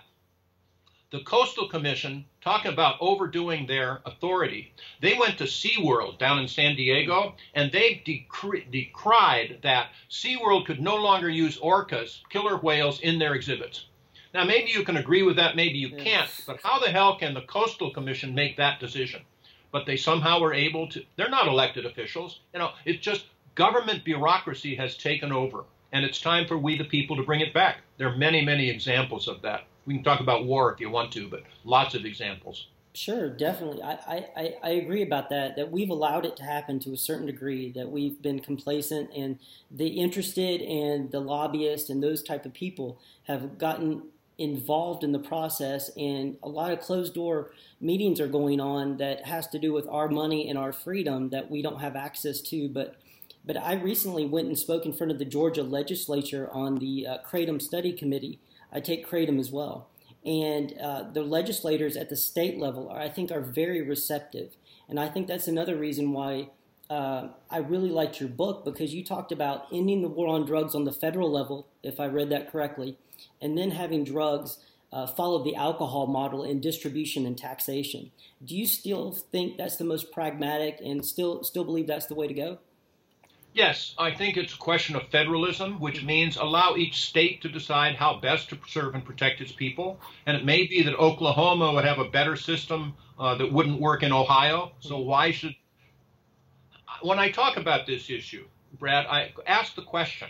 [SPEAKER 2] the Coastal Commission, talking about overdoing their authority, they went to SeaWorld down in San Diego and they decri- decried that SeaWorld could no longer use orcas, killer whales, in their exhibits. Now, maybe you can agree with that, maybe you can't, but how the hell can the Coastal Commission make that decision? But they somehow were able to, they're not elected officials. You know, it's just government bureaucracy has taken over, and it's time for we the people to bring it back. There are many, many examples of that. We can talk about war if you want to, but lots of examples.
[SPEAKER 1] Sure, definitely. I, I, I agree about that, that we've allowed it to happen to a certain degree, that we've been complacent and the interested and the lobbyists and those type of people have gotten involved in the process and a lot of closed door meetings are going on that has to do with our money and our freedom that we don't have access to but but I recently went and spoke in front of the Georgia legislature on the uh, Kratom study committee I take Kratom as well. And uh, the legislators at the state level, are, I think, are very receptive. And I think that's another reason why uh, I really liked your book because you talked about ending the war on drugs on the federal level, if I read that correctly, and then having drugs uh, follow the alcohol model in distribution and taxation. Do you still think that's the most pragmatic and still still believe that's the way to go?
[SPEAKER 2] Yes, I think it's a question of federalism, which means allow each state to decide how best to preserve and protect its people. And it may be that Oklahoma would have a better system uh, that wouldn't work in Ohio. So why should. When I talk about this issue, Brad, I ask the question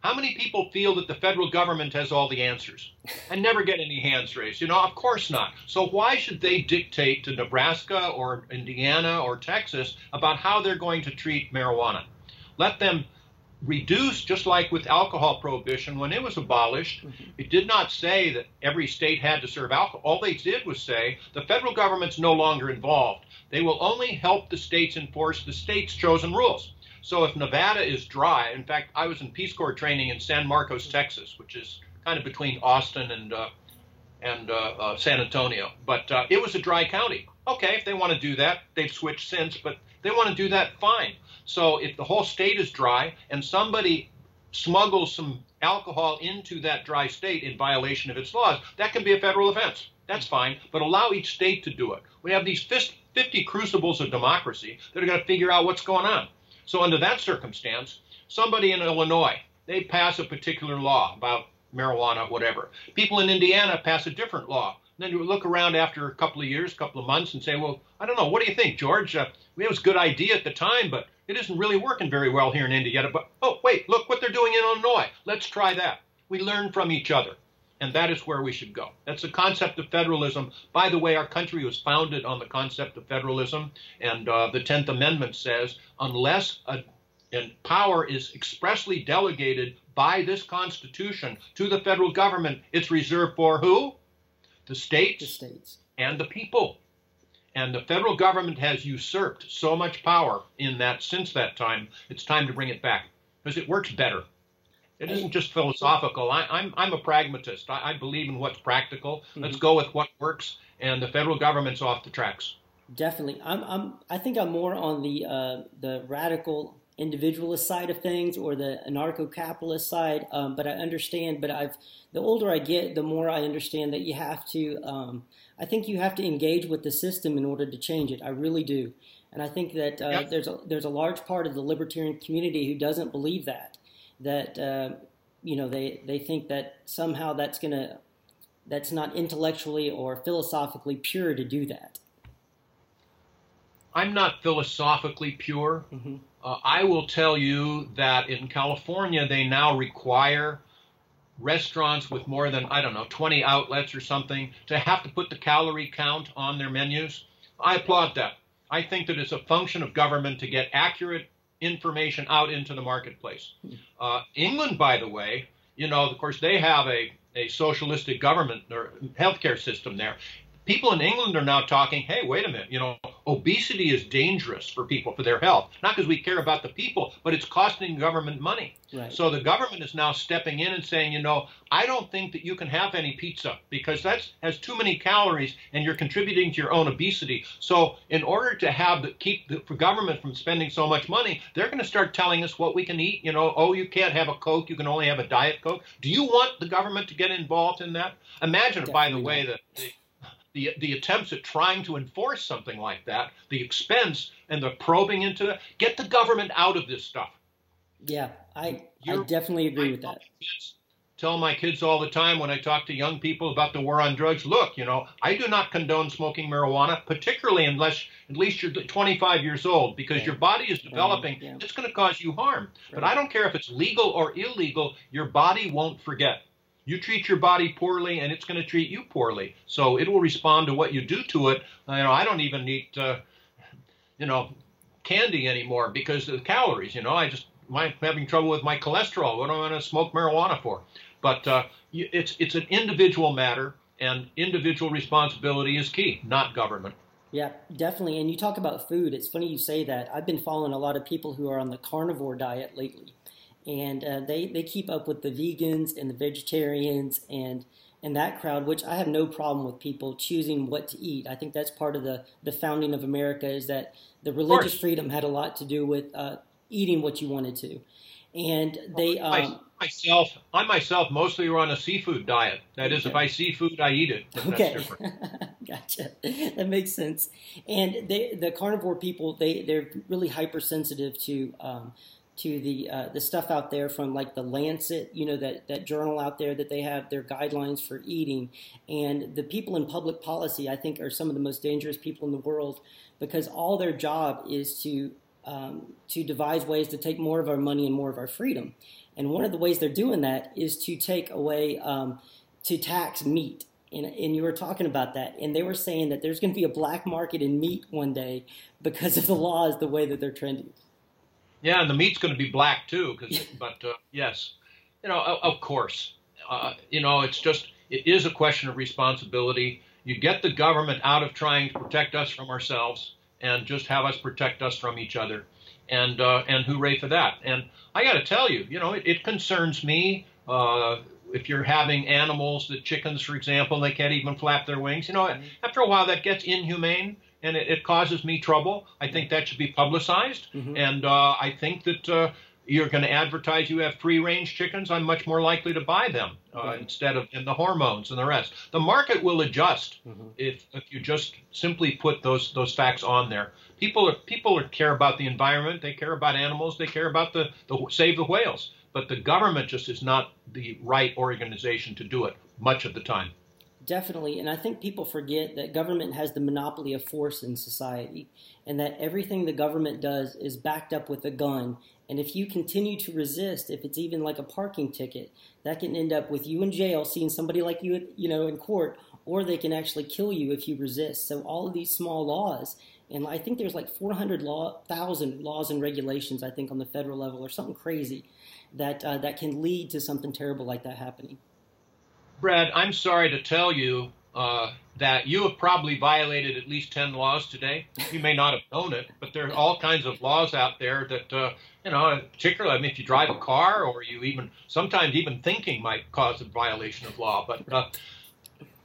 [SPEAKER 2] how many people feel that the federal government has all the answers and never get any hands raised? You know, of course not. So why should they dictate to Nebraska or Indiana or Texas about how they're going to treat marijuana? Let them reduce, just like with alcohol prohibition, when it was abolished, mm-hmm. it did not say that every state had to serve alcohol. All they did was say the federal government's no longer involved. They will only help the states enforce the state's chosen rules. So if Nevada is dry, in fact, I was in Peace Corps training in San Marcos, Texas, which is kind of between Austin and uh, and uh, uh, San Antonio, but uh, it was a dry county. Okay, if they want to do that, they've switched since, but they want to do that, fine. So if the whole state is dry and somebody smuggles some alcohol into that dry state in violation of its laws, that can be a federal offense. That's fine, but allow each state to do it. We have these 50 crucibles of democracy that are going to figure out what's going on. So under that circumstance, somebody in Illinois, they pass a particular law about marijuana, whatever. People in Indiana pass a different law then you look around after a couple of years, a couple of months, and say, well, I don't know. What do you think, George? Uh, it was a good idea at the time, but it isn't really working very well here in Indiana. But, oh, wait, look what they're doing in Illinois. Let's try that. We learn from each other. And that is where we should go. That's the concept of federalism. By the way, our country was founded on the concept of federalism. And uh, the 10th Amendment says unless a, and power is expressly delegated by this Constitution to the federal government, it's reserved for who? the states,
[SPEAKER 1] the states,
[SPEAKER 2] and the people. And the federal government has usurped so much power in that since that time. It's time to bring it back because it works better. It isn't just philosophical. I, am I'm, I'm a pragmatist. I, I, believe in what's practical. Mm-hmm. Let's go with what works, and the federal government's off the tracks.
[SPEAKER 1] Definitely, I'm. I'm I think I'm more on the uh, the radical individualist side of things or the anarcho-capitalist side. Um, but I understand. But I've the older I get, the more I understand that you have to. Um, I think you have to engage with the system in order to change it. I really do, and I think that uh, yep. there's a there's a large part of the libertarian community who doesn't believe that. That uh, you know they they think that somehow that's gonna that's not intellectually or philosophically pure to do that.
[SPEAKER 2] I'm not philosophically pure. Mm-hmm. Uh, I will tell you that in California, they now require restaurants with more than, I don't know, 20 outlets or something to have to put the calorie count on their menus. I applaud that. I think that it's a function of government to get accurate information out into the marketplace. Uh, England, by the way, you know, of course, they have a, a socialistic government or healthcare system there. People in England are now talking, hey, wait a minute, you know, obesity is dangerous for people for their health, not because we care about the people, but it's costing government money. Right. So the government is now stepping in and saying, you know, I don't think that you can have any pizza because that has too many calories and you're contributing to your own obesity. So in order to have the keep the for government from spending so much money, they're going to start telling us what we can eat. You know, oh, you can't have a Coke, you can only have a Diet Coke. Do you want the government to get involved in that? Imagine, Definitely by the way, that the, the, attempts at trying to enforce something like that, the expense and the probing into it, get the government out of this stuff.
[SPEAKER 1] Yeah, I, I definitely agree with that.
[SPEAKER 2] Kids, tell my kids all the time when I talk to young people about the war on drugs, look, you know, I do not condone smoking marijuana, particularly unless at least you're 25 years old, because right. your body is um, developing. Right. Yeah. It's going to cause you harm. Right. But I don't care if it's legal or illegal, your body won't forget. You treat your body poorly, and it's going to treat you poorly. So it will respond to what you do to it. You know, I don't even eat, uh, you know, candy anymore because of the calories. You know, I just I'm having trouble with my cholesterol. What am I going to smoke marijuana for? But uh, it's it's an individual matter, and individual responsibility is key, not government.
[SPEAKER 1] Yeah, definitely. And you talk about food. It's funny you say that. I've been following a lot of people who are on the carnivore diet lately and uh, they they keep up with the vegans and the vegetarians and and that crowd, which I have no problem with people choosing what to eat. I think that's part of the the founding of America is that the religious freedom had a lot to do with uh, eating what you wanted to, and they. Um,
[SPEAKER 2] I, myself, I myself mostly run a seafood diet. That okay. is, if I see food, I eat it.
[SPEAKER 1] Okay, *laughs* gotcha. That makes sense. And they, the carnivore people, they they're really hypersensitive to. Um, to the uh, the stuff out there from like the Lancet, you know that that journal out there that they have their guidelines for eating, and the people in public policy I think are some of the most dangerous people in the world because all their job is to um, to devise ways to take more of our money and more of our freedom, and one of the ways they're doing that is to take away um, to tax meat. And, and you were talking about that, and they were saying that there's going to be a black market in meat one day because of the laws the way that they're trending.
[SPEAKER 2] Yeah, and the meat's going to be black too. Cause, *laughs* but uh, yes, you know, of, course, uh, you know, it's just it is a question of responsibility. You get the government out of trying to protect us from ourselves and just have us protect us from each other, and uh, and hooray for that. And I got to tell you, you know, it, it concerns me. Uh, if you're having animals, the chickens, for example, they can't even flap their wings. You know, mm-hmm. after a while, that gets inhumane and it, it, causes me trouble. I think that should be publicized, mm-hmm. and uh, I think that uh, you're going to advertise you have free range chickens. I'm much more likely to buy them uh, right. instead of in the hormones and the rest. The market will adjust mm-hmm. if if you just simply put those those facts on there. People are people are, care about the environment. They care about animals. They care about the, the save the whales. But the government just is not the right organization to do it much of the time.
[SPEAKER 1] Definitely. And I think people forget that government has the monopoly of force in society and that everything the government does is backed up with a gun. And if you continue to resist, if it's even like a parking ticket, that can end up with you in jail, seeing somebody like you, you know, in court, or they can actually kill you if you resist. So all of these small laws, and I think there's like 400,000 law, laws and regulations, I think, on the federal level or something crazy that uh, that can lead to something terrible like that happening.
[SPEAKER 2] Brad, I'm sorry to tell you uh, that you have probably violated at least 10 laws today. You may not have known it, but there are all kinds of laws out there that, uh, you know, particularly, I mean, if you drive a car or you even, sometimes even thinking might cause a violation of law. But uh,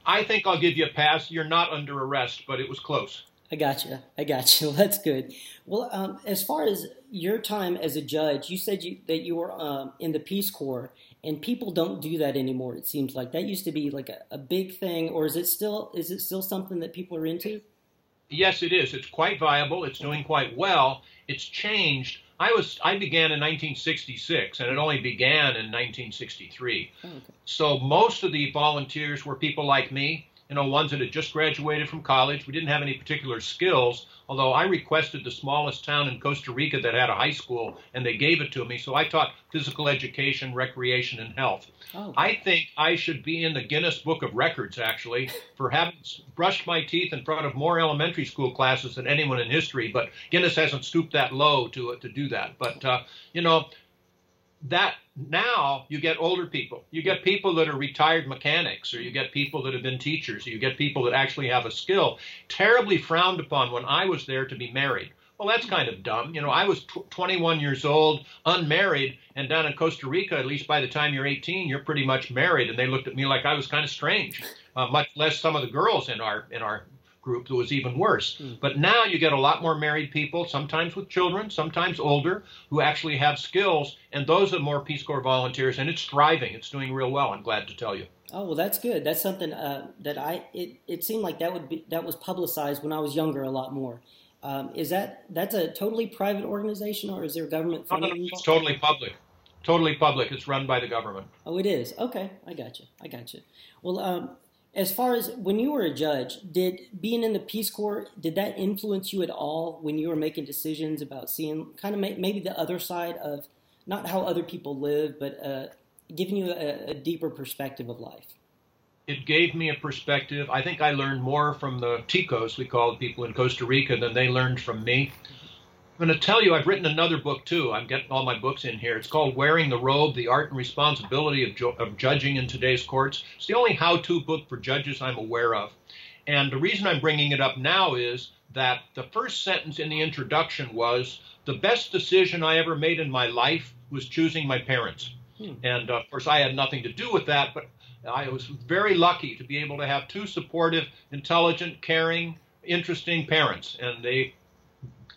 [SPEAKER 2] I think I'll give you a pass. You're not under arrest, but it was close.
[SPEAKER 1] I got you. I got you. *laughs* That's good. Well, um, as far as your time as a judge, you said you, that you were um, in the Peace Corps and people don't do that anymore. It seems like that used to be like a, a big thing, or is it still is it still something that people are into?
[SPEAKER 2] Yes, it is. It's quite viable. It's doing quite well. It's changed. I was I began in 1966, and it only began in 1963. Oh, okay. So most of the volunteers were people like me, you know, ones that had just graduated from college. We didn't have any particular skills, although I requested the smallest town in Costa Rica that had a high school, and they gave it to me. So I taught physical education, recreation, and health. Oh. I think I should be in the Guinness Book of Records, actually, for having brushed my teeth in front of more elementary school classes than anyone in history. But Guinness hasn't stooped that low to to do that. But uh, you know, that now you get older people. You get people that are retired mechanics, or you get people that have been teachers, or you get people that actually have a skill. Terribly frowned upon when I was there to be married. Well, that's kind of dumb. You know, I was 21 years old, unmarried, and down in Costa Rica, at least by the time you're 18, you're pretty much married. And they looked at me like I was kind of strange. Uh, much less some of the girls in our in our group that was even worse. Mm. But now you get a lot more married people, sometimes with children, sometimes older, who actually have skills, and those are more Peace Corps volunteers, and it's thriving. It's doing real well. I'm glad to tell you.
[SPEAKER 1] Oh well, that's good. That's something uh, that I it, it seemed like that would be that was publicized when I was younger a lot more. Um, is that that's a totally private organization, or is there government funding?
[SPEAKER 2] No, no, it's totally public. Totally public. It's run by the government.
[SPEAKER 1] Oh, it is. Okay, I got you. I got you. Well, um, as far as when you were a judge, did being in the Peace Corps did that influence you at all when you were making decisions about seeing kind of maybe the other side of not how other people live, but uh, giving you a, a deeper perspective of life?
[SPEAKER 2] it gave me a perspective. I think I learned more from the Ticos, we call it people in Costa Rica, than they learned from me. I'm going to tell you, I've written another book too. I'm getting all my books in here. It's called Wearing the Robe The Art and Responsibility of, ju- of Judging in Today's Courts. It's the only how to book for judges I'm aware of. And the reason I'm bringing it up now is that the first sentence in the introduction was the best decision I ever made in my life was choosing my parents. Hmm. And uh, of course, I had nothing to do with that, but I was very lucky to be able to have two supportive, intelligent, caring, interesting parents, and they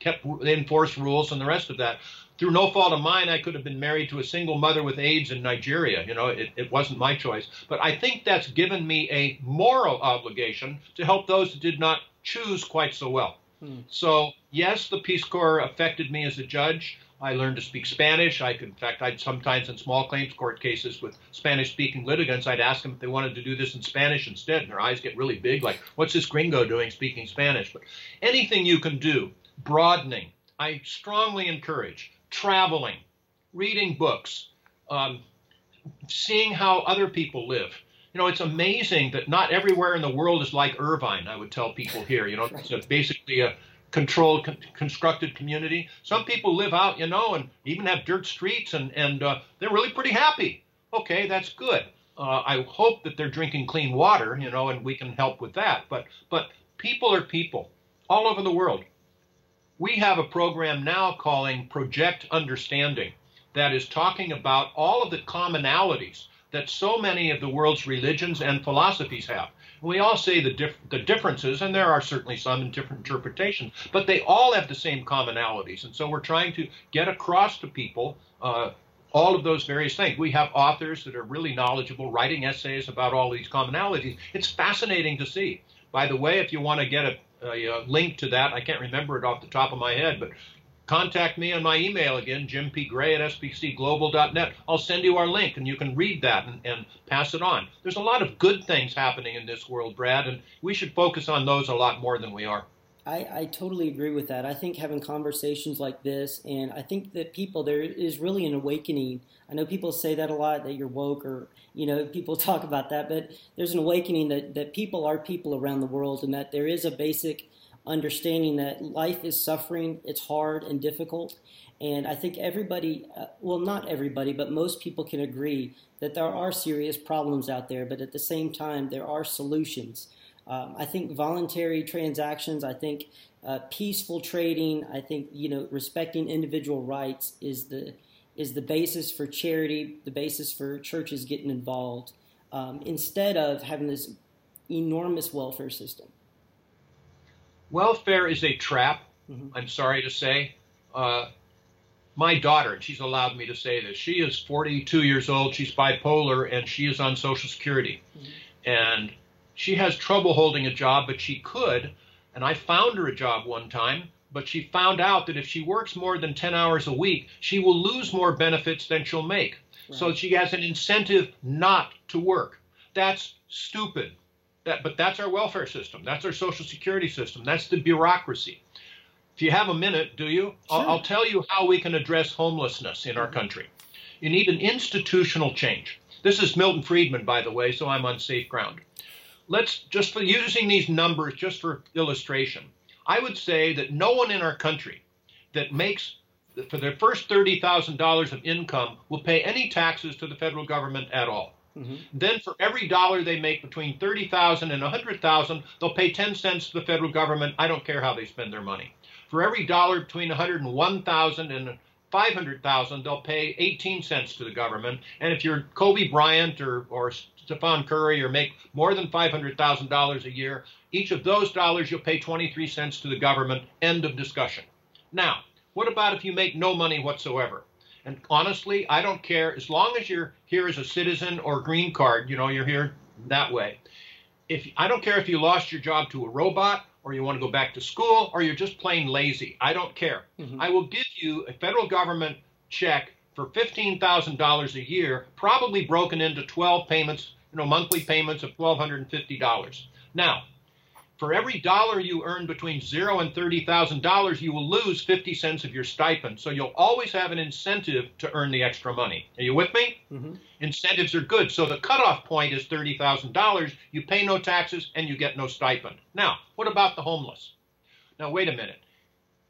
[SPEAKER 2] kept they enforced rules and the rest of that. Through no fault of mine, I could have been married to a single mother with AIDS in Nigeria. You know, it, it wasn't my choice. But I think that's given me a moral obligation to help those that did not choose quite so well. Hmm. So, yes, the Peace Corps affected me as a judge. I learned to speak Spanish. I could, in fact, I'd sometimes in small claims court cases with Spanish-speaking litigants, I'd ask them if they wanted to do this in Spanish instead, and their eyes get really big, like, "What's this gringo doing speaking Spanish?" But anything you can do, broadening, I strongly encourage traveling, reading books, um, seeing how other people live. You know, it's amazing that not everywhere in the world is like Irvine. I would tell people here. You know, it's basically a controlled, con- constructed community. Some people live out, you know, and even have dirt streets, and and uh, they're really pretty happy. Okay, that's good. Uh, I hope that they're drinking clean water, you know, and we can help with that. But but people are people all over the world. We have a program now calling Project Understanding that is talking about all of the commonalities that so many of the world's religions and philosophies have. We all say the, dif- the differences, and there are certainly some in different interpretations, but they all have the same commonalities. And so we're trying to get across to people uh, all of those various things. We have authors that are really knowledgeable writing essays about all these commonalities. It's fascinating to see. By the way, if you want to get a, a, a link to that, I can't remember it off the top of my head, but contact me on my email again, jim jimpgray at sbcglobal.net. I'll send you our link and you can read that and, and, pass it on. There's a lot of good things happening in this world, Brad, and we should focus on those a lot more than we are.
[SPEAKER 1] I, I totally agree with that. I think having conversations like this, and I think that people, there is really an awakening. I know people say that a lot, that you're woke, or, you know, *laughs* people talk about that, but there's an awakening that, that people are people around the world and that there is a basic understanding that life is suffering, it's hard and difficult. And I think everybody, uh, well, not everybody, but most people can agree that there are serious problems out there, but at the same time, there are solutions. Um, I think voluntary transactions, I think uh, peaceful trading, I think, you know, respecting individual rights is the, is the basis for charity, the basis for churches getting involved, um, instead of having this enormous welfare system.
[SPEAKER 2] Welfare is a trap, mm-hmm. I'm sorry to say. Uh, my daughter, and she's allowed me to say this, she is 42 years old, she's bipolar, and she is on Social Security. Mm-hmm. And she has trouble holding a job, but she could. And I found her a job one time, but she found out that if she works more than 10 hours a week, she will lose more benefits than she'll make. Right. So she has an incentive not to work. That's stupid. That, but that's our welfare system. That's our social security system. That's the bureaucracy. If you have a minute, do you? Sure. I'll, I'll, tell you how we can address homelessness in our mm-hmm. country. You need an institutional change. This is Milton Friedman, by the way, so I'm on safe ground. Let's just for using these numbers just for illustration. I would say that no one in our country that makes for their first $30,000 of income will pay any taxes to the federal government at all. Mm-hmm. Then for every dollar they make between $30,000 and $100,000, they'll pay 10 cents to the federal government. I don't care how they spend their money. For every dollar between 101,000 and $500,000, they'll pay 18 cents to the government. And if you're Kobe Bryant or, or Stephen Curry or make more than $500,000 a year, each of those dollars you'll pay 23 cents to the government. End of discussion. Now, what about if you make no money whatsoever? And honestly, I don't care as long as you're here as a citizen or green card, you know, you're here that way. If I don't care if you lost your job to a robot or you want to go back to school or you're just plain lazy. I don't care. Mm-hmm. I will give you a federal government check for $15,000 a year, probably broken into 12 payments, you know, monthly payments of $1,250. Now, for every dollar you earn between zero and $30,000, you will lose 50 cents of your stipend. So you'll always have an incentive to earn the extra money. Are you with me? Mm-hmm. Incentives are good. So the cutoff point is $30,000. You pay no taxes and you get no stipend. Now, what about the homeless? Now, wait a minute.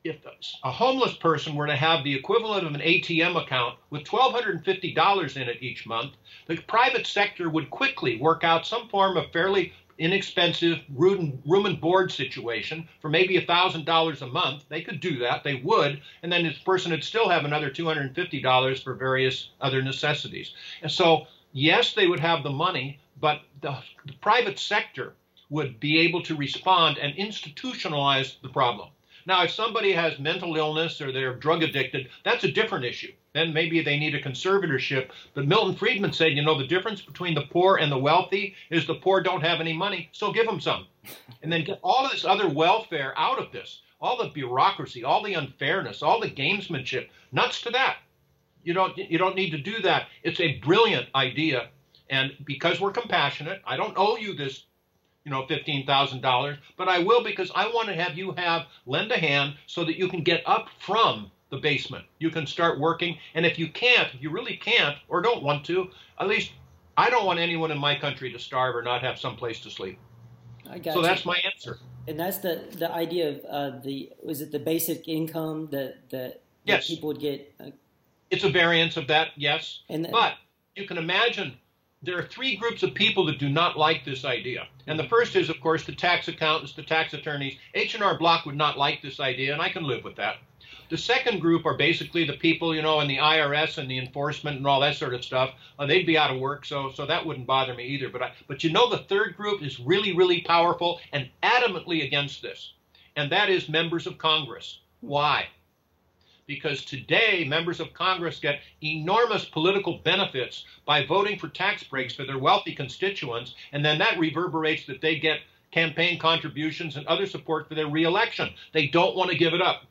[SPEAKER 2] If a homeless person were to have the equivalent of an ATM account with $1,250 in it each month, the private sector would quickly work out some form of fairly inexpensive room and board situation for maybe $1,000 a month. They could do that. They would. And then this person would still have another $250 for various other necessities. And so, yes, they would have the money, but the, the private sector would be able to respond and institutionalize the problem. Now, if somebody has mental illness or they're drug addicted, that's a different issue. Then maybe they need a conservatorship. But Milton Friedman said, you know, the difference between the poor and the wealthy is the poor don't have any money, so give them some. And then get all of this other welfare out of this, all the bureaucracy, all the unfairness, all the gamesmanship. Nuts to that. You don't, you don't need to do that. It's a brilliant idea. And because we're compassionate, I don't owe you this you know, $15,000, but I will because I want to have you have lend a hand so that you can get up from the basement. You can start working. And if you can't, if you really can't or don't want to, at least I don't want anyone in my country to starve or not have some place to sleep. I got so you. that's my answer.
[SPEAKER 1] And that's the, the idea of uh, the, was it the basic income that, that,
[SPEAKER 2] yes.
[SPEAKER 1] people would get? Uh,
[SPEAKER 2] it's a variance of that, yes. And the, but you can imagine there are three groups of people that do not like this idea. And the first is, of course, the tax accountants, the tax attorneys. H&R Block would not like this idea, and I can live with that. The second group are basically the people, you know, in the IRS and the enforcement and all that sort of stuff. Uh, they'd be out of work, so so that wouldn't bother me either. But I, but you know, the third group is really, really powerful and adamantly against this, and that is members of Congress. Why? Because today members of Congress get enormous political benefits by voting for tax breaks for their wealthy constituents, and then that reverberates that they get campaign contributions and other support for their reelection. They don't want to give it up.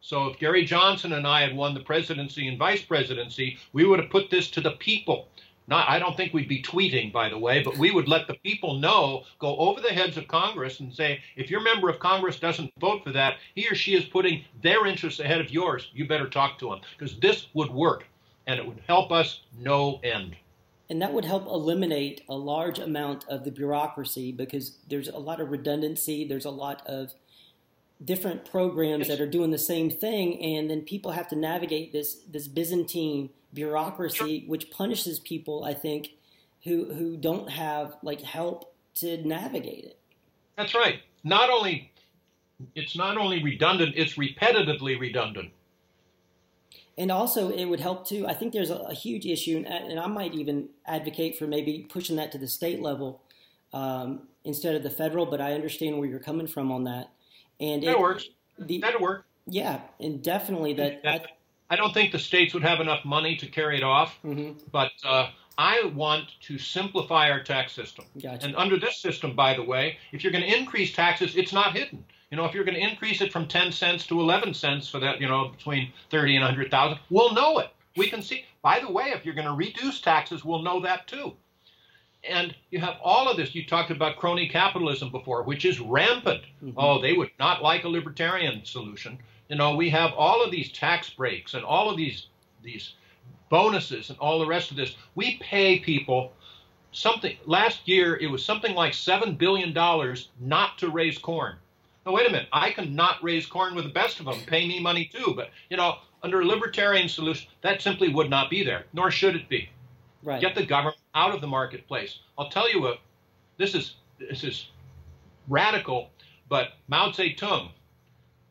[SPEAKER 2] So if Gary Johnson and I had won the presidency and vice presidency, we would have put this to the people. Not, I don't think we'd be tweeting, by the way, but we would let the people know, go over the heads of Congress and say, if your member of Congress doesn't vote for that, he or she is putting their interests ahead of yours. You better talk to them because this would work and it would help us no end.
[SPEAKER 1] And that would help eliminate a large amount of the bureaucracy because there's a lot of redundancy, there's a lot of different programs that are doing the same thing, and then people have to navigate this this Byzantine bureaucracy, sure. which punishes people. I think who who don't have like help to navigate it.
[SPEAKER 2] That's right. Not only it's not only redundant; it's repetitively redundant.
[SPEAKER 1] And also, it would help too. I think there's a, a huge issue, and, and, I might even advocate for maybe pushing that to the state level um, instead of the federal. But I understand where you're coming from on that. And
[SPEAKER 2] that it, works. The, That'll work.
[SPEAKER 1] Yeah, and definitely that. that
[SPEAKER 2] I, don't think the states would have enough money to carry it off, mm-hmm. but uh, I want to simplify our tax system.
[SPEAKER 1] Gotcha.
[SPEAKER 2] And under this system, by the way, if you're going to increase taxes, it's not hidden. You know, if you're going to increase it from 10 cents to 11 cents for that, you know, between 30 and 100,000, we'll know it. We can see. By the way, if you're going to reduce taxes, we'll know that too. And you have all of this. You talked about crony capitalism before, which is rampant. Mm-hmm. Oh, they would not like a libertarian solution. You know, we have all of these tax breaks and all of these these bonuses and all the rest of this. We pay people something. Last year, it was something like seven billion dollars not to raise corn. Now, wait a minute. I can not raise corn with the best of them. Pay me money too. But you know, under a libertarian solution, that simply would not be there, nor should it be.
[SPEAKER 1] Right.
[SPEAKER 2] Get the government out of the marketplace. I'll tell you what, this is this is radical, but Mao Zedong,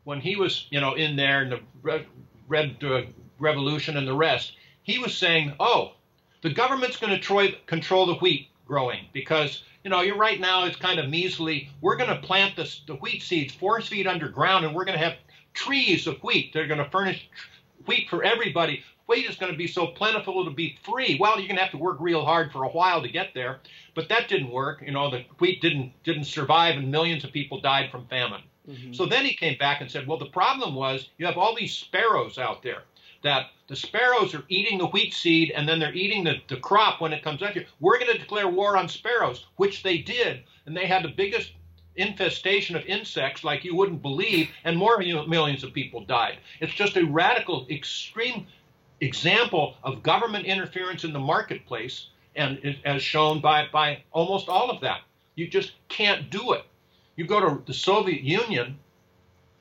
[SPEAKER 2] when he was you know in there in the Red, Red uh, Revolution and the rest, he was saying, oh, the government's going to control the wheat growing because you know you're right now it's kind of measly. We're going to plant the, the wheat seeds four feet underground, and we're going to have trees of wheat. They're going to furnish wheat for everybody. Wheat is going to be so plentiful it'll be free. Well, you're going to have to work real hard for a while to get there, but that didn't work. You know, the wheat didn't didn't survive, and millions of people died from famine. Mm-hmm. So then he came back and said, well, the problem was you have all these sparrows out there that the sparrows are eating the wheat seed and then they're eating the, the crop when it comes out here. We're going to declare war on sparrows, which they did, and they had the biggest infestation of insects like you wouldn't believe, and more millions of people died. It's just a radical, extreme example of government interference in the marketplace, and as shown by, by almost all of that. You just can't do it. You go to the Soviet Union,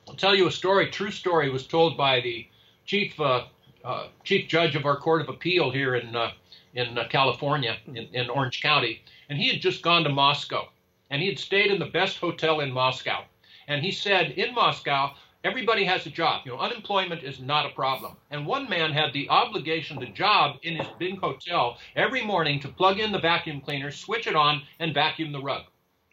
[SPEAKER 2] I'll tell you a story, true story was told by the chief uh, uh, chief judge of our court of appeal here in uh, in uh, California, in, in Orange County, and he had just gone to Moscow and he had stayed in the best hotel in Moscow. And he said, in Moscow, everybody has a job. You know, unemployment is not a problem. And one man had the obligation, the job in his big hotel every morning to plug in the vacuum cleaner, switch it on, and vacuum the rug.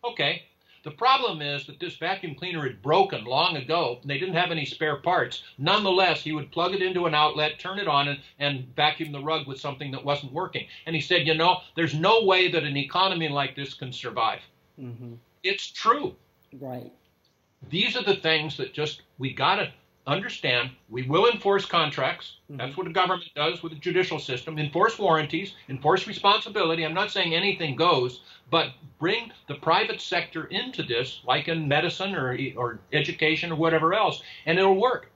[SPEAKER 2] Okay. The problem is that this vacuum cleaner had broken long ago, and they didn't have any spare parts. Nonetheless, he would plug it into an outlet, turn it on, and, and vacuum the rug with something that wasn't working. And he said, you know, there's no way that an economy like this can survive. Mm-hmm. It's true.
[SPEAKER 1] Right.
[SPEAKER 2] These are the things that just we got to understand. We will enforce contracts. Mm-hmm. That's what the government does with the judicial system. Enforce warranties, enforce responsibility. I'm not saying anything goes, but bring the private sector into this, like in medicine or, or education or whatever else, and it'll work.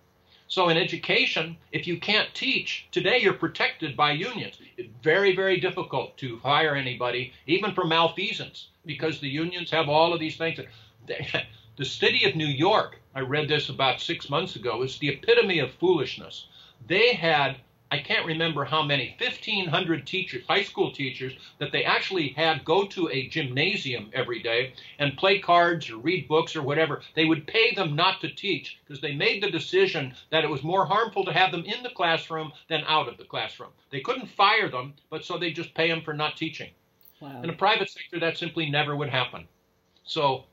[SPEAKER 2] So in education, if you can't teach, today you're protected by unions. It's very, very difficult to hire anybody, even for malfeasance because the unions have all of these things. *laughs* The city of New York, I read this about six months ago, is the epitome of foolishness. They had, I can't remember how many, 1,500 teachers, high school teachers, that they actually had go to a gymnasium every day and play cards or read books or whatever. They would pay them not to teach because they made the decision that it was more harmful to have them in the classroom than out of the classroom. They couldn't fire them, but so they just pay them for not teaching. Wow. In the private sector, that simply never would happen. So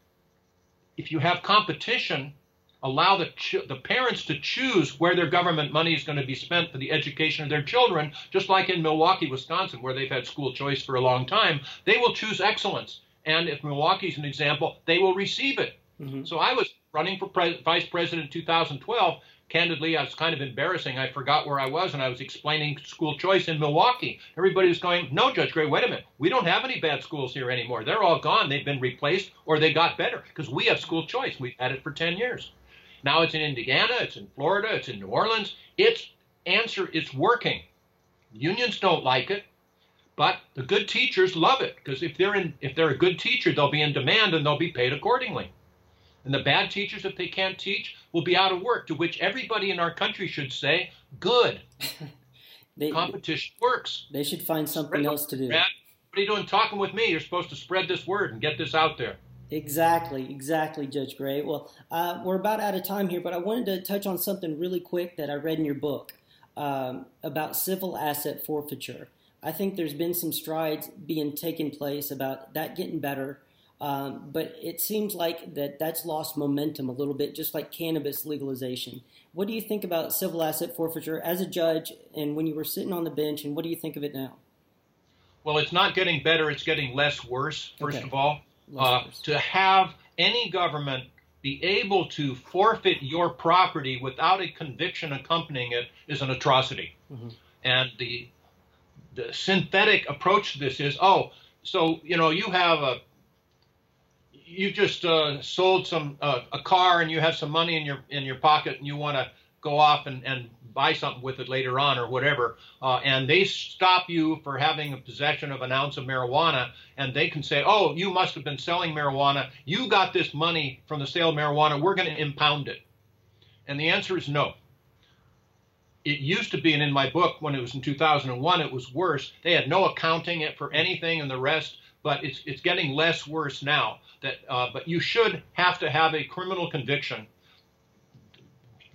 [SPEAKER 2] if you have competition, allow the, ch- the parents to choose where their government money is going to be spent for the education of their children, just like in Milwaukee, Wisconsin, where they've had school choice for a long time. They will choose excellence. And if Milwaukee's an example, they will receive it. Mm-hmm. So I was running for pre- vice president in 2012 candidly, I was kind of embarrassing. I forgot where I was, and I was explaining school choice in Milwaukee. Everybody was going, "No, Judge Gray, wait a minute. We don't have any bad schools here anymore. They're all gone. They've been replaced, or they got better because we have school choice. We've had it for 10 years. Now it's in Indiana, it's in Florida, it's in New Orleans. Its answer is working. Unions don't like it, but the good teachers love it because if they're in, if they're a good teacher, they'll be in demand and they'll be paid accordingly. And the bad teachers, if they can't teach, will be out of work, to which everybody in our country should say, good. *laughs* they, Competition works.
[SPEAKER 1] They should find something else to do.
[SPEAKER 2] Brad, what are you doing talking with me? You're supposed to spread this word and get this out there.
[SPEAKER 1] Exactly, exactly, Judge Gray. Well, uh, we're about out of time here, but I wanted to touch on something really quick that I read in your book um, about civil asset forfeiture. I think there's been some strides being taken place about that getting better. Um, but it seems like that that's lost momentum a little bit, just like cannabis legalization. What do you think about civil asset forfeiture as a judge, and when you were sitting on the bench, and what do you think of it now?
[SPEAKER 2] Well, it's not getting better; it's getting less worse. First okay. of all, uh, to have any government be able to forfeit your property without a conviction accompanying it is an atrocity. Mm-hmm. And the the synthetic approach to this is, oh, so you know you have a you just uh, sold some uh, a car and you have some money in your in your pocket and you want to go off and, and buy something with it later on or whatever, uh, and they stop you for having a possession of an ounce of marijuana, and they can say, "Oh, you must have been selling marijuana. You got this money from the sale of marijuana. We're going to impound it." And the answer is no. it used to be, and in my book when it was in 2001, it was worse. They had no accounting for anything and the rest, but it's it's getting less worse now. That uh, but you should have to have a criminal conviction.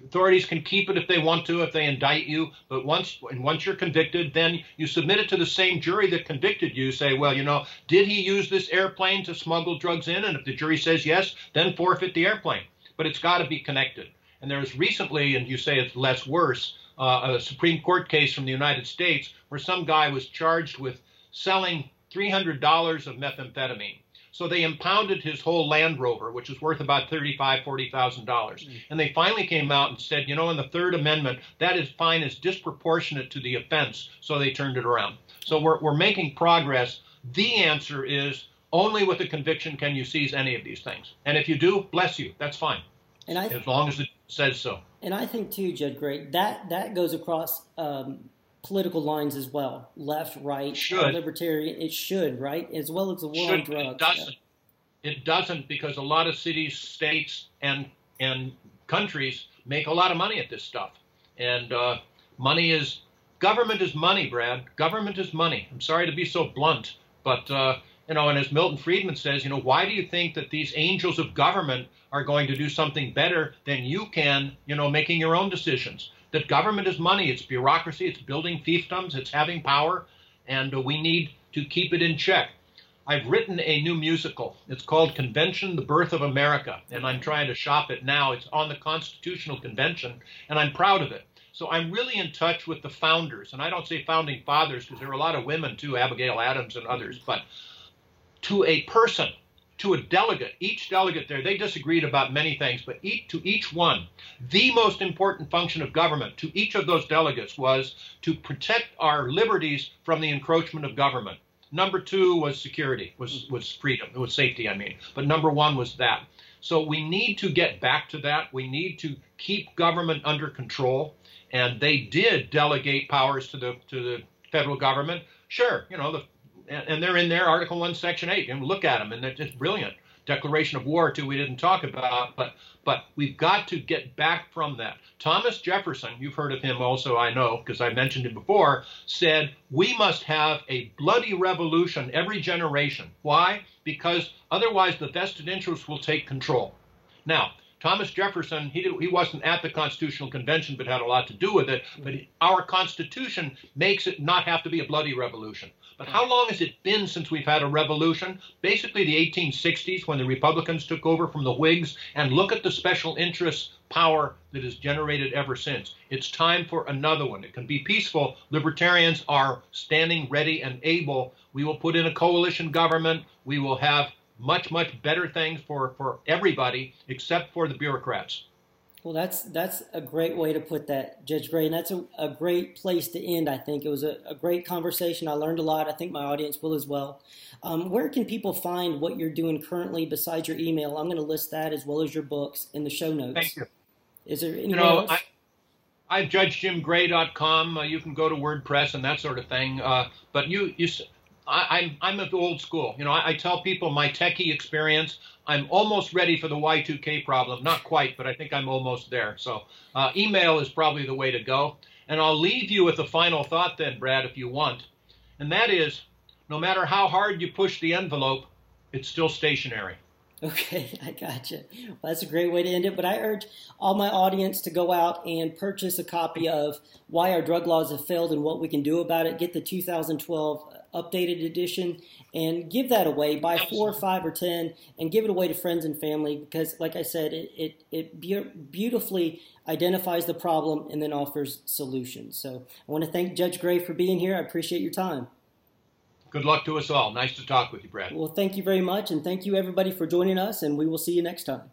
[SPEAKER 2] Authorities can keep it if they want to, if they indict you. But once and once you're convicted, then you submit it to the same jury that convicted you. Say, well, you know, did he use this airplane to smuggle drugs in? And if the jury says yes, then forfeit the airplane. But it's got to be connected. And there's recently, and you say it's less worse, uh, a Supreme Court case from the United States where some guy was charged with selling $300 of methamphetamine. So they impounded his whole Land Rover, which was worth about thirty-five, forty thousand dollars, mm. and they finally came out and said, you know, in the Third Amendment, that is fine is disproportionate to the offense. So they turned it around. So we're we're making progress. The answer is only with a conviction can you seize any of these things, and if you do, bless you, that's fine. And I, as long as it says so.
[SPEAKER 1] And I think too, Judge Gray, that that goes across um, political lines as well, left, right,
[SPEAKER 2] should.
[SPEAKER 1] libertarian. It should, right, as well as the war
[SPEAKER 2] should,
[SPEAKER 1] on drugs.
[SPEAKER 2] It doesn't. Yeah. It doesn't because a lot of cities, states, and and countries make a lot of money at this stuff, and uh, money is government is money, Brad. Government is money. I'm sorry to be so blunt, but uh, you know, and as Milton Friedman says, you know, why do you think that these angels of government are going to do something better than you can, you know, making your own decisions? That government is money, it's bureaucracy, it's building fiefdoms, it's having power, and uh, we need to keep it in check. I've written a new musical. It's called Convention, the Birth of America, and I'm trying to shop it now. It's on the Constitutional Convention, and I'm proud of it. So I'm really in touch with the founders, and I don't say founding fathers because there are a lot of women too, Abigail Adams and others, but to a person, to a delegate, each delegate there, they disagreed about many things, but each, to each one, the most important function of government to each of those delegates was to protect our liberties from the encroachment of government. Number two was security, was, mm-hmm. was freedom, it was safety, I mean. But number one was that. So we need to get back to that. We need to keep government under control. And they did delegate powers to the to the federal government. Sure, you know, the and they're in there, Article 1, Section 8. And look at them, and they're just brilliant. Declaration of War, too, we didn't talk about, but but we've got to get back from that. Thomas Jefferson, you've heard of him also, I know, because I mentioned him before, said we must have a bloody revolution every generation. Why? Because otherwise the vested interests will take control. Now, Thomas Jefferson, he, he wasn't at the Constitutional Convention, but had a lot to do with it. But our Constitution makes it not have to be a bloody revolution. But how long has it been since we've had a revolution? Basically, the 1860s when the Republicans took over from the Whigs, and look at the special interest power that has generated ever since. It's time for another one. It can be peaceful. Libertarians are standing ready and able. We will put in a coalition government. We will have much, much better things for, for everybody except for the bureaucrats.
[SPEAKER 1] Well, that's that's a great way to put that, Judge Gray, and that's a, a great place to end. I think it was a, a, great conversation. I learned a lot. I think my audience will as well. Um, where can people find what you're doing currently besides your email? I'm going to list that as well as your books in the show notes.
[SPEAKER 2] Thank you.
[SPEAKER 1] Is there anything
[SPEAKER 2] you know,
[SPEAKER 1] else?
[SPEAKER 2] I, I judgejimgray.com. Uh, you can go to WordPress and that sort of thing. Uh, but you, you, I, I'm, I'm old school. You know, I, I, tell people my techie experience. I'm almost ready for the Y2K problem. Not quite, but I think I'm almost there. So uh, email is probably the way to go. And I'll leave you with a final thought then, Brad, if you want. And that is, no matter how hard you push the envelope, it's still stationary.
[SPEAKER 1] Okay, *laughs* I gotcha. Well, that's a great way to end it. But I urge all my audience to go out and purchase a copy of Why Our Drug Laws Have Failed and What We Can Do About It. Get the 2012 updated edition and give that away. Buy four, five, or ten, and give it away to friends and family because, like I said, it it, it be- beautifully identifies the problem and then offers solutions. So I want to thank Judge Gray for being here. I appreciate your time.
[SPEAKER 2] Good luck to us all. Nice to talk with you, Brad.
[SPEAKER 1] Well, thank you very much, and thank you everybody for joining us, and we will see you next time.